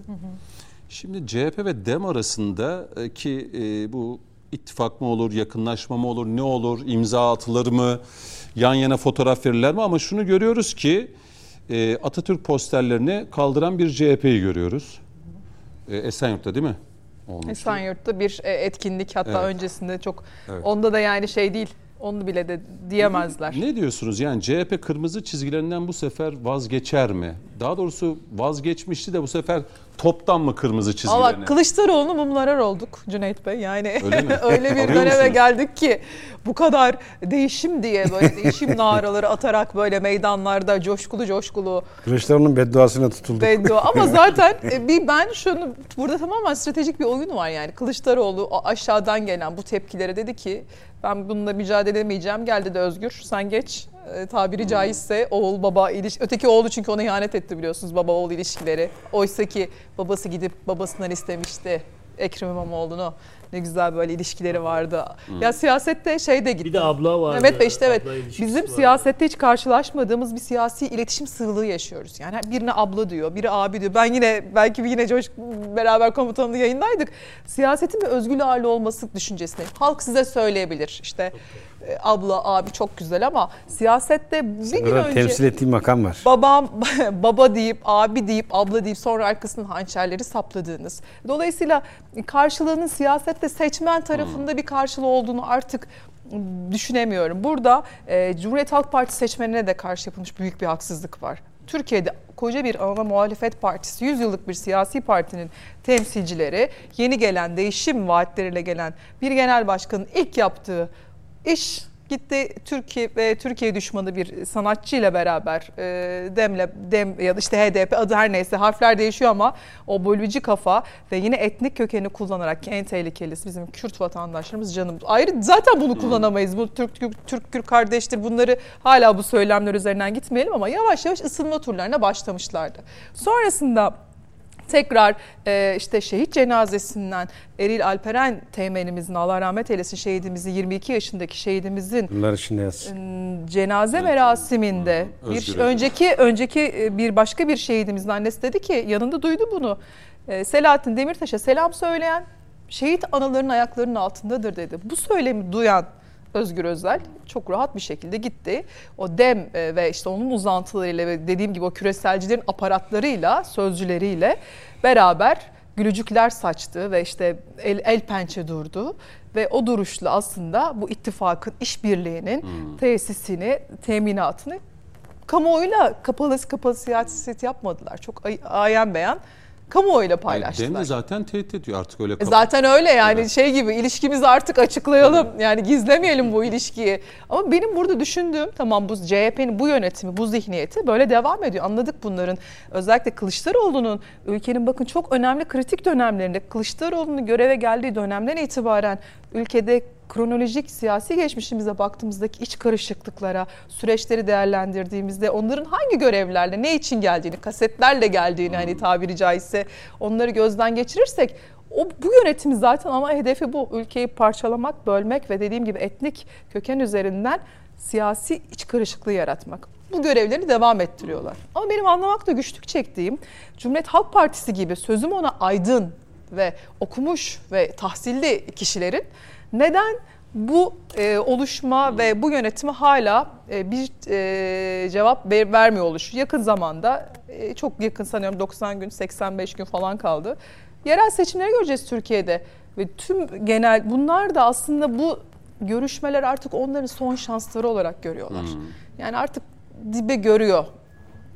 Şimdi CHP ve DEM arasında e, ki e, bu ittifak mı olur, yakınlaşma mı olur, ne olur, imza atılır mı, yan yana fotoğraf verirler mi? Ama şunu görüyoruz ki e, Atatürk posterlerini kaldıran bir CHP'yi görüyoruz. E, Esenyurt'ta değil mi? Olmuştu. Esenyurt'ta bir e, etkinlik hatta Evet. öncesinde çok Evet. onda da yani şey değil. Onu bile de diyemezler. Ne diyorsunuz? Yani CHP kırmızı çizgilerinden bu sefer vazgeçer mi? Daha doğrusu vazgeçmişti de bu sefer toptan mı kırmızı çizgilerine? Valla Kılıçdaroğlu'nu mumlarar olduk Cüneyt Bey. Yani Öyle mi? öyle bir döneme musunuz? geldik ki bu kadar değişim diye böyle değişim naraları atarak böyle meydanlarda coşkulu coşkulu Kılıçdaroğlu'nun bedduasına tutulduk. beddua. Ama zaten e, bir ben şunu burada tamamen stratejik bir oyun var yani. Kılıçdaroğlu aşağıdan gelen bu tepkilere dedi ki ben bununla mücadele edemeyeceğim. Gel dedi Özgür sen geç. E, tabiri caizse oğul baba iliş öteki oğlu çünkü ona ihanet etti biliyorsunuz baba oğul ilişkileri. Oysa ki babası gidip babasından istemişti Ekrem İmamoğlu'nu. Ne güzel böyle ilişkileri vardı. Ya siyasette şey de gitti. Bir de abla var. Mehmet Bey işte evet bizim var. siyasette hiç karşılaşmadığımız bir siyasi iletişim sığlığı yaşıyoruz. Yani birine abla diyor, biri abi diyor. Ben yine belki yine Coş beraber komutanlı yayındaydık. Siyasetin bir özgür hali olması düşüncesine. Halk size söyleyebilir işte e, abla abi çok güzel ama siyasette bir gün Burada önce temsil ettiği makam var. babam baba deyip abi deyip abla deyip sonra arkasından hançerleri sapladığınız. Dolayısıyla karşılığının siyasette seçmen tarafında bir karşılığı olduğunu artık düşünemiyorum. Burada e, Cumhuriyet Halk Partisi seçmenine de karşı yapılmış büyük bir haksızlık var. Türkiye'de koca bir ana muhalefet partisi, 100 yıllık bir siyasi partinin temsilcileri, yeni gelen değişim vaatleriyle gelen bir genel başkanın ilk yaptığı iş gitti Türkiye ve Türkiye düşmanı bir sanatçıyla beraber e, Demle Dem ya da işte HDP adı her neyse harfler değişiyor ama o bölücü kafa ve yine etnik kökeni kullanarak ki en tehlikelisi bizim Kürt vatandaşlarımız canım. Ayrı zaten bunu kullanamayız. Bu Türk Türk Türk Kürt kardeştir. Bunları hala bu söylemler üzerinden gitmeyelim ama yavaş yavaş ısınma turlarına başlamışlardı. Sonrasında tekrar e, işte şehit cenazesinden Eril Alperen teğmenimizin Allah rahmet eylesin şehidimizin 22 yaşındaki şehidimizin ım, cenaze merasiminde Hı, bir Özgür önceki önceki e, bir başka bir şehidimizin annesi dedi ki yanında duydu bunu. E, Selahattin Demirtaş'a selam söyleyen şehit anaların ayaklarının altındadır dedi. Bu söylemi duyan Özgür Özel çok rahat bir şekilde gitti. O dem e, ve işte onun uzantılarıyla ve dediğim gibi o küreselcilerin aparatlarıyla, sözcüleriyle beraber gülücükler saçtı ve işte el, el pençe durdu. Ve o duruşla aslında bu ittifakın işbirliğinin tesisini, teminatını kamuoyuyla kapalı kapalı siyaset yapmadılar. Çok ay- ayan beyan kamuoyuyla Dem paylaştılar. de zaten tehdit ediyor artık öyle. E Zaten öyle yani Evet. şey gibi ilişkimizi artık açıklayalım. Yani gizlemeyelim bu ilişkiyi. Ama benim burada düşündüğüm tamam bu CHP'nin bu yönetimi, bu zihniyeti böyle devam ediyor. Anladık bunların. Özellikle Kılıçdaroğlu'nun ülkenin bakın çok önemli kritik dönemlerinde Kılıçdaroğlu'nun göreve geldiği dönemden itibaren ülkede kronolojik siyasi geçmişimize baktığımızdaki iç karışıklıklara, süreçleri değerlendirdiğimizde onların hangi görevlerle, ne için geldiğini, kasetlerle geldiğini hani tabiri caizse onları gözden geçirirsek o bu yönetimi zaten ama hedefi bu ülkeyi parçalamak, bölmek ve dediğim gibi etnik köken üzerinden siyasi iç karışıklığı yaratmak. Bu görevleri devam ettiriyorlar. Ama benim anlamakta güçlük çektiğim Cumhuriyet Halk Partisi gibi sözüm ona aydın ve okumuş ve tahsilli kişilerin neden bu e, oluşma ve bu yönetimi hala e, bir e, cevap ver, vermiyor oluşu. Yakın zamanda e, çok yakın sanıyorum 90 gün 85 gün falan kaldı. Yerel seçimleri göreceğiz Türkiye'de ve tüm genel bunlar da aslında bu görüşmeler artık onların son şansları olarak görüyorlar. Yani artık dibe görüyor.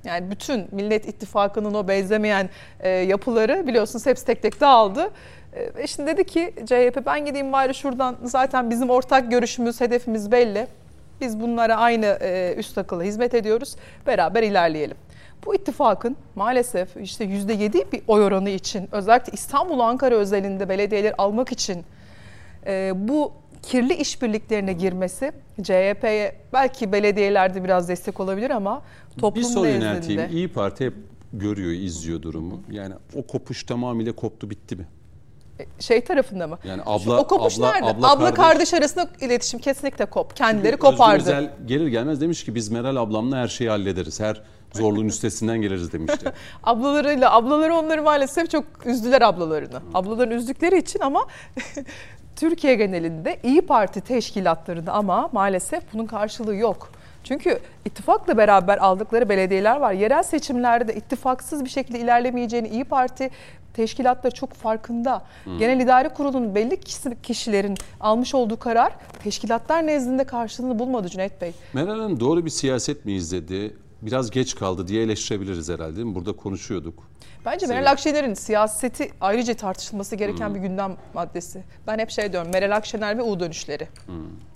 Yani bütün Millet İttifakı'nın o benzemeyen e, yapıları biliyorsunuz hepsi tek tek dağıldı. E, şimdi dedi ki CHP ben gideyim bari şuradan zaten bizim ortak görüşümüz, hedefimiz belli. Biz bunlara aynı e, üst akılla hizmet ediyoruz. Beraber ilerleyelim. Bu ittifakın maalesef işte %7 bir oy oranı için özellikle İstanbul, Ankara özelinde belediyeler almak için e, bu kirli işbirliklerine girmesi CHP'ye belki belediyelerde biraz destek olabilir ama toplum bir soru yönelteyim. İyi Parti hep görüyor, izliyor durumu. Yani o kopuş tamamıyla koptu, bitti mi? Şey tarafında mı? Yani Şu- abla- o kopuş abla- nerede? abla Abla, kardeş. kardeş arasında iletişim kesinlikle kop. Kendileri Özgür kopardı. Özel gelir gelmez demiş ki biz Meral ablamla her şeyi hallederiz. Her zorluğun üstesinden geliriz demişti. Ablalarıyla, ablaları onları maalesef çok üzdüler ablalarını. Ablaların üzdükleri için ama Türkiye genelinde İyi Parti teşkilatlarında ama maalesef bunun karşılığı yok. Çünkü ittifakla beraber aldıkları belediyeler var. Yerel seçimlerde ittifaksız bir şekilde ilerlemeyeceğini İyi Parti teşkilatları çok farkında. Genel İdare Kurulu'nun belli kişi- kişilerin almış olduğu karar teşkilatlar nezdinde karşılığını bulmadı Cüneyt Bey. Meral Hanım doğru bir siyaset mi izledi? Biraz geç kaldı diye eleştirebiliriz herhalde değil mi? Burada konuşuyorduk. Bence Senin- Meral Akşener'in siyaseti ayrıca tartışılması gereken bir gündem maddesi. Ben hep şey diyorum Meral Akşener ve U dönüşleri.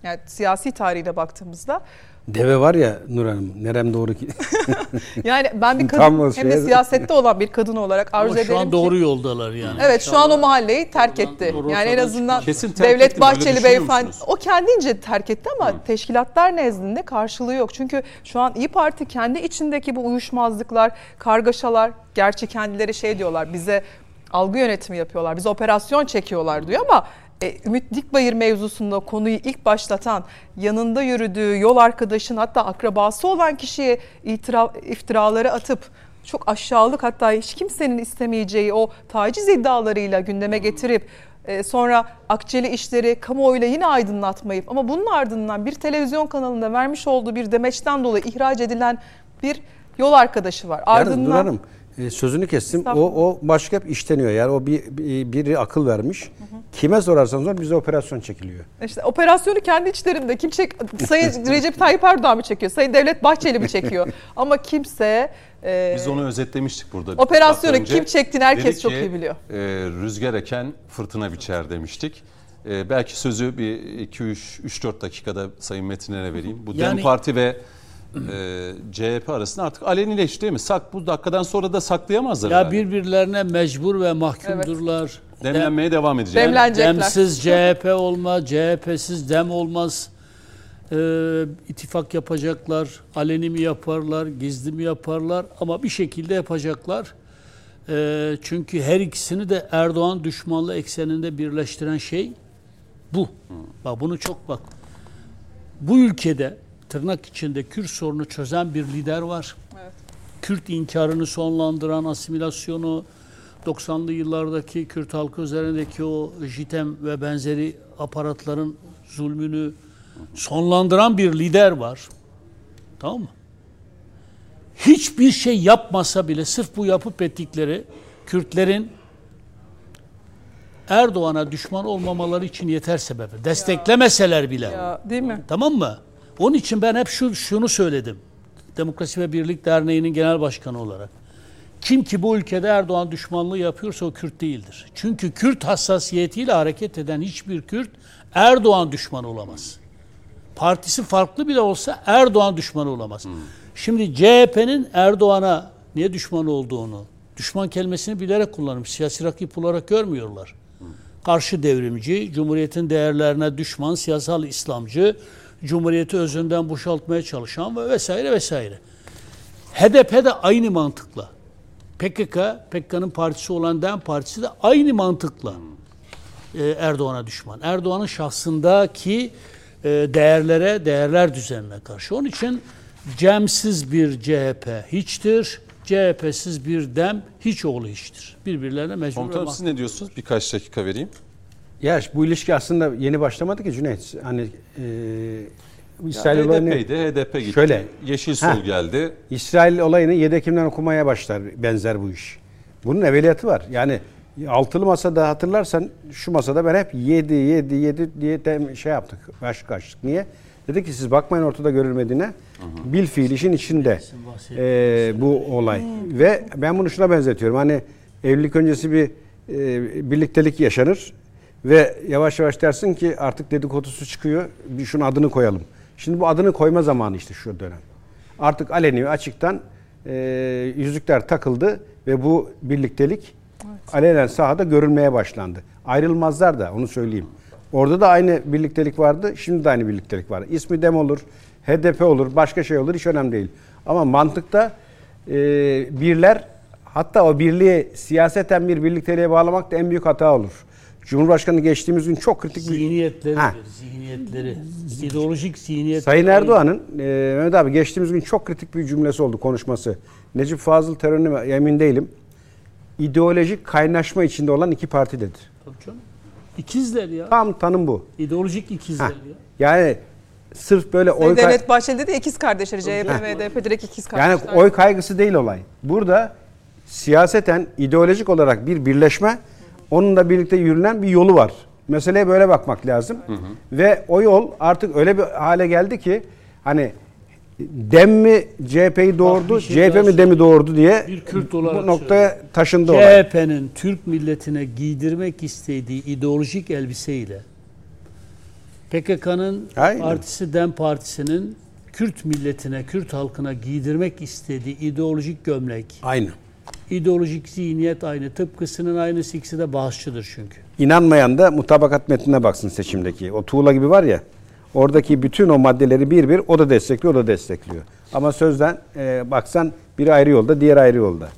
Yani siyasi tarihine baktığımızda Deve var ya Nur Hanım. Nerem doğru ki. yani ben bir kadın hem de siyasette olan bir kadın olarak arzu Ama ederim şu an ki- doğru yoldalar yani. Evet şu an o mahalleyi terk etti. Yani en azından. Kesin terk Devlet mi? Bahçeli beyefendi o kendince terk etti ama teşkilatlar nezdinde karşılığı yok. Çünkü şu an İyi Parti kendi içindeki bu uyuşmazlıklar, kargaşalar, gerçi kendileri şey diyorlar bize algı yönetimi yapıyorlar, bize operasyon çekiyorlar diyor ama e, Ümit Dikbayır mevzusunda konuyu ilk başlatan, yanında yürüdüğü yol arkadaşın hatta akrabası olan kişiye itira, iftiraları atıp çok aşağılık hatta hiç kimsenin istemeyeceği o taciz iddialarıyla gündeme getirip e, sonra akçeli işleri kamuoyuyla yine aydınlatmayıp ama bunun ardından bir televizyon kanalında vermiş olduğu bir demeçten dolayı ihraç edilen bir yol arkadaşı var. Yalnız Ardından Hanım e, sözünü kestim. O, o başka hep işleniyor. Yani o bir, bir- biri akıl vermiş. Kime sorarsanız sor bize operasyon çekiliyor. işte operasyonu kendi içlerinde kim çek Sayın Recep Tayyip Erdoğan mı çekiyor? Sayın Devlet Bahçeli mi çekiyor? Ama kimse e, Biz onu özetlemiştik burada. Operasyonu kim çektiğini herkes Dedi çok ki, iyi biliyor. e, rüzgar eken fırtına biçer demiştik. Ee, belki sözü bir 2-3-4 dakikada Sayın Metin'e vereyim. Bu Yani- DEM Parti ve e, CHP arasında artık alenileşti değil mi? Sak bu dakikadan sonra da saklayamazlar. Ya herhalde. birbirlerine mecbur ve mahkumdurlar. Demlenmeye devam edecek. Demlenecekler. Demsiz CHP olmaz, CHP'siz dem olmaz. Ee, ittifak yapacaklar, aleni mi yaparlar, gizli mi yaparlar ama bir şekilde yapacaklar. Ee, çünkü her ikisini de Erdoğan düşmanlığı ekseninde birleştiren şey bu. Bak bunu çok bak. Bu ülkede tırnak içinde Kürt sorunu çözen bir lider var. Evet. Kürt inkarını sonlandıran asimilasyonu, 90'lı yıllardaki Kürt halkı üzerindeki o JITEM ve benzeri aparatların zulmünü sonlandıran bir lider var. Tamam mı? Hiçbir şey yapmasa bile sırf bu yapıp ettikleri Kürtlerin Erdoğan'a düşman olmamaları için yeter sebebi. Desteklemeseler bile. Ya, değil mi? Tamam mı? Onun için ben hep şu şunu söyledim. Demokrasi ve Birlik Derneği'nin genel başkanı olarak. Kim ki bu ülkede Erdoğan düşmanlığı yapıyorsa o Kürt değildir. Çünkü Kürt hassasiyetiyle hareket eden hiçbir Kürt Erdoğan düşmanı olamaz. Partisi farklı bile olsa Erdoğan düşmanı olamaz. Şimdi CHP'nin Erdoğan'a niye düşman olduğunu, düşman kelimesini bilerek kullanmış. Siyasi rakip olarak görmüyorlar. Karşı devrimci, Cumhuriyet'in değerlerine düşman, siyasal İslamcı, Cumhuriyeti özünden boşaltmaya çalışan ve vesaire vesaire. HDP de aynı mantıkla. PKK, PKK'nın partisi olan DEM Partisi de aynı mantıkla e, Erdoğan'a düşman. Erdoğan'ın şahsındaki e, değerlere, değerler düzenine karşı. Onun için Cemsiz bir CHP hiçtir, CHP'siz bir DEM hiç oğlu hiçtir. Birbirlerine mecbur Komutanım siz ne diyorsunuz? Birkaç dakika vereyim. Ya bu ilişki aslında yeni başlamadı ki Cüneyt. Hani e, İsrail olayını, HDP'ydi, HDP gitti. Şöyle. Yeşil Sol geldi. İsrail olayını 7 Ekim'den okumaya başlar benzer bu iş. Bunun evveliyatı var. Yani altılı masada hatırlarsan şu masada ben hep 7 7 7 diye tem- şey yaptık. Başlık açtık. Niye? Dedi ki siz bakmayın ortada görülmediğine. Bil fiil işin içinde e, bu olay. Ve ben bunu şuna benzetiyorum. Hani evlilik öncesi bir e, birliktelik yaşanır ve yavaş yavaş dersin ki artık dedikodusu çıkıyor. Bir şunun adını koyalım. Şimdi bu adını koyma zamanı işte şu dönem. Artık aleni ve açıktan e, yüzükler takıldı ve bu birliktelik alenen sahada görülmeye başlandı. Ayrılmazlar da onu söyleyeyim. Orada da aynı birliktelik vardı, şimdi de aynı birliktelik var. İsmi DEM olur, HDP olur, başka şey olur hiç önemli değil. Ama mantıkta e, birler hatta o birliği siyaseten bir birlikteliğe bağlamak da en büyük hata olur. Cumhurbaşkanı geçtiğimiz gün çok kritik bir Zihniyetleri, Ha. zihniyetleri, ideolojik zihniyet. Sayın Erdoğan'ın e, Mehmet abi geçtiğimiz gün çok kritik bir cümlesi oldu konuşması. Necip Fazıl terörüne emin değilim. İdeolojik kaynaşma içinde olan iki parti dedi. Tabii canım. İkizler ya. Tam tanım bu. İdeolojik ikizler Heh. ya. Yani sırf böyle oy kay- Devlet Bahçeli dedi ikiz kardeşleri CHP ve HDP direkt ikiz yani kardeşler. oy kaygısı değil olay. Burada siyaseten ideolojik olarak bir birleşme onunla birlikte yürünen bir yolu var. Meseleye böyle bakmak lazım. Ve o yol artık öyle bir hale geldi ki hani Dem mi CHP'yi doğurdu, şey CHP mi Dem'i doğurdu diye Bir Kürt olarak bu noktaya taşındı olay. CHP'nin Türk milletine giydirmek istediği ideolojik elbiseyle PKK'nın Aynen. partisi DEM Partisi'nin Kürt milletine, Kürt halkına giydirmek istediği ideolojik gömlek, Aynı. İdeolojik zihniyet aynı. Tıpkısının aynısı ikisi de bağışçıdır çünkü. İnanmayan da mutabakat metnine baksın seçimdeki. O tuğla gibi var ya. Oradaki bütün o maddeleri bir bir o da destekliyor, o da destekliyor. Ama sözden e, baksan biri ayrı yolda, diğer ayrı yolda.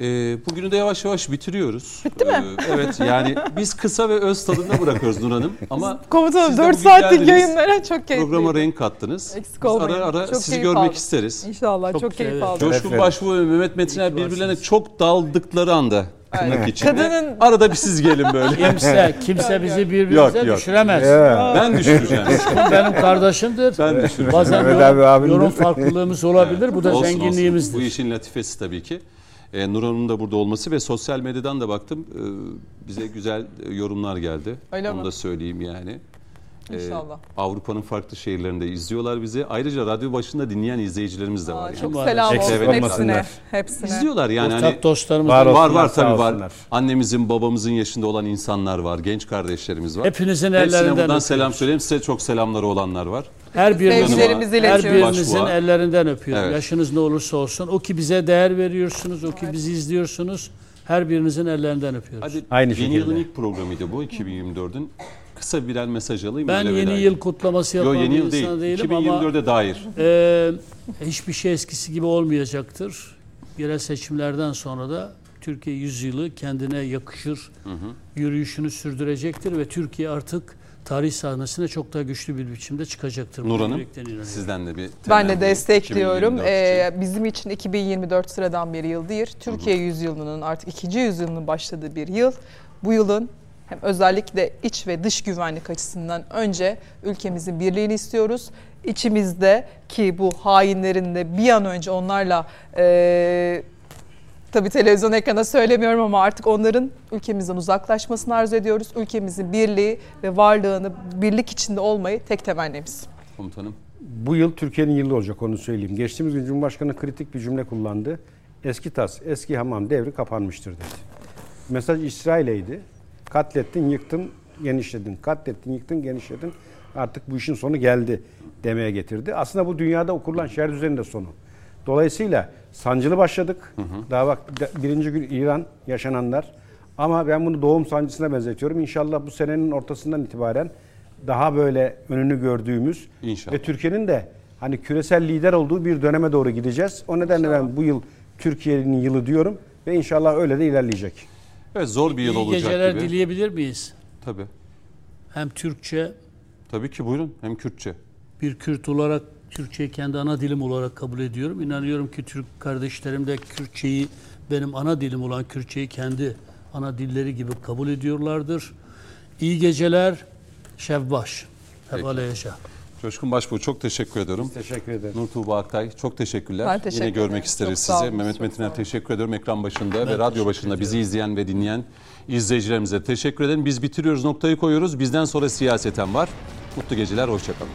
Ee, bugünü de yavaş yavaş bitiriyoruz. Bitti mi? evet yani biz kısa ve öz tadında bırakıyoruz Nur Hanım. Ama Komutanım siz de 4 bugün saatlik yayınlara çok keyifli. Programa renk kattınız. Eksik Biz olmayın. ara ara Çok sizi görmek aldım. isteriz. İnşallah çok, Çok keyif evet. aldım. Coşkun Evet. Başbuğ ve Mehmet Metiner birbirlerine çok daldıkları anda içinde. Kadının- Arada bir siz gelin böyle. Kimse, kimse bizi birbirimize Yok, yok. düşüremez. ben düşüreceğim. Benim kardeşimdir. Ben düşüreceğim. Bazen yorum, yorum farklılığımız olabilir. Bu da Olsun, olsun. zenginliğimizdir. Bu işin latifesi tabii ki. Ee, Nur Hanım'ın da burada olması ve sosyal medyadan da baktım. Ee, bize güzel e, yorumlar geldi. Öyle Onu mi? da söyleyeyim yani. Ee, İnşallah. Avrupa'nın farklı şehirlerinde izliyorlar bizi. Ayrıca radyo başında dinleyen izleyicilerimiz de var. Aa, yani. çok selam olsun hepsine. olmasınlar. Hepsine. İzliyorlar yani. Ortak Hani, dostlarımız Var var. var tabii var. olsunlar. Annemizin babamızın yaşında olan insanlar var. Genç kardeşlerimiz var. Hepinizin Hepsine ellerinden buradan öpüyoruz. selam söyleyeyim. Size çok selamları olanlar var. Her birinizin, her birinizin ellerinden öpüyorum. Evet. Yaşınız ne olursa olsun. O ki bize değer veriyorsunuz, o ki bizi izliyorsunuz. Her birinizin ellerinden öpüyoruz. Hadi Aynı yeni şekilde. yılın ilk programıydı bu 2024'ün. Kısa birer mesaj alayım. ben yeni edeyim. yıl kutlaması Yo, yapan yeni bir yıl değil. değilim ama 2024'e dair. e, hiçbir şey eskisi gibi olmayacaktır. Yerel seçimlerden sonra da Türkiye yüzyılı kendine yakışır yürüyüşünü sürdürecektir ve Türkiye artık tarih sahnesine çok daha güçlü bir biçimde çıkacaktır. Nur Hanım sizden de bir Ben de destekliyorum. 2024 için. Ee, bizim için 2024 sıradan bir yıl değil. Türkiye yüzyılının artık ikinci yüzyılının başladığı bir yıl. Bu yılın hem özellikle iç ve dış güvenlik açısından önce ülkemizin birliğini istiyoruz. İçimizde ki bu hainlerin de bir an önce onlarla e, tabii televizyon ekrana söylemiyorum ama artık onların ülkemizden uzaklaşmasını arzu ediyoruz. Ülkemizin birliği ve varlığını birlik içinde olmayı tek temennimiz. Komutanım. Bu yıl Türkiye'nin yılı olacak onu söyleyeyim. Geçtiğimiz gün Cumhurbaşkanı kritik bir cümle kullandı. Eski tas, eski hamam devri kapanmıştır dedi. Mesaj İsrail'eydi. Katlettin, yıktın, genişledin. Katlettin, yıktın, genişledin. Artık bu işin sonu geldi demeye getirdi. Aslında bu dünyada kurulan şer düzeninin de sonu. Dolayısıyla sancılı başladık. Daha bak birinci gün İran yaşananlar. Ama ben bunu doğum sancısına benzetiyorum. İnşallah bu senenin ortasından itibaren daha böyle önünü gördüğümüz İnşallah. ve Türkiye'nin de hani küresel lider olduğu bir döneme doğru gideceğiz. O nedenle ben bu yıl Türkiye'nin yılı diyorum ve inşallah öyle de ilerleyecek. Evet zor bir yıl İyi olacak geceler gibi. dileyebilir miyiz? Tabii. Hem Türkçe Tabii ki buyurun. Hem Kürtçe. bir Kürt olarak Türkçeyi kendi ana dilim olarak kabul ediyorum. İnanıyorum ki Türk kardeşlerim de Kürtçeyi benim ana dilim olan Kürtçeyi kendi ana dilleri gibi kabul ediyorlardır. İyi geceler. Şevbaş. Hep yaşa. Coşkun Başbuğ çok teşekkür ediyorum. Teşekkür ederim. Nur Tuğba Aktay çok teşekkürler. Ben teşekkür Yine görmek ederim. isteriz Çok sizi. Mehmet Çok Metin'e sağ olun. teşekkür ediyorum. Ekran başında ve teşekkür radyo başında bizi izleyen ve dinleyen izleyicilerimize teşekkür ederim. Biz bitiriyoruz, noktayı koyuyoruz. Bizden sonra siyaseten var. Mutlu geceler, hoşçakalın.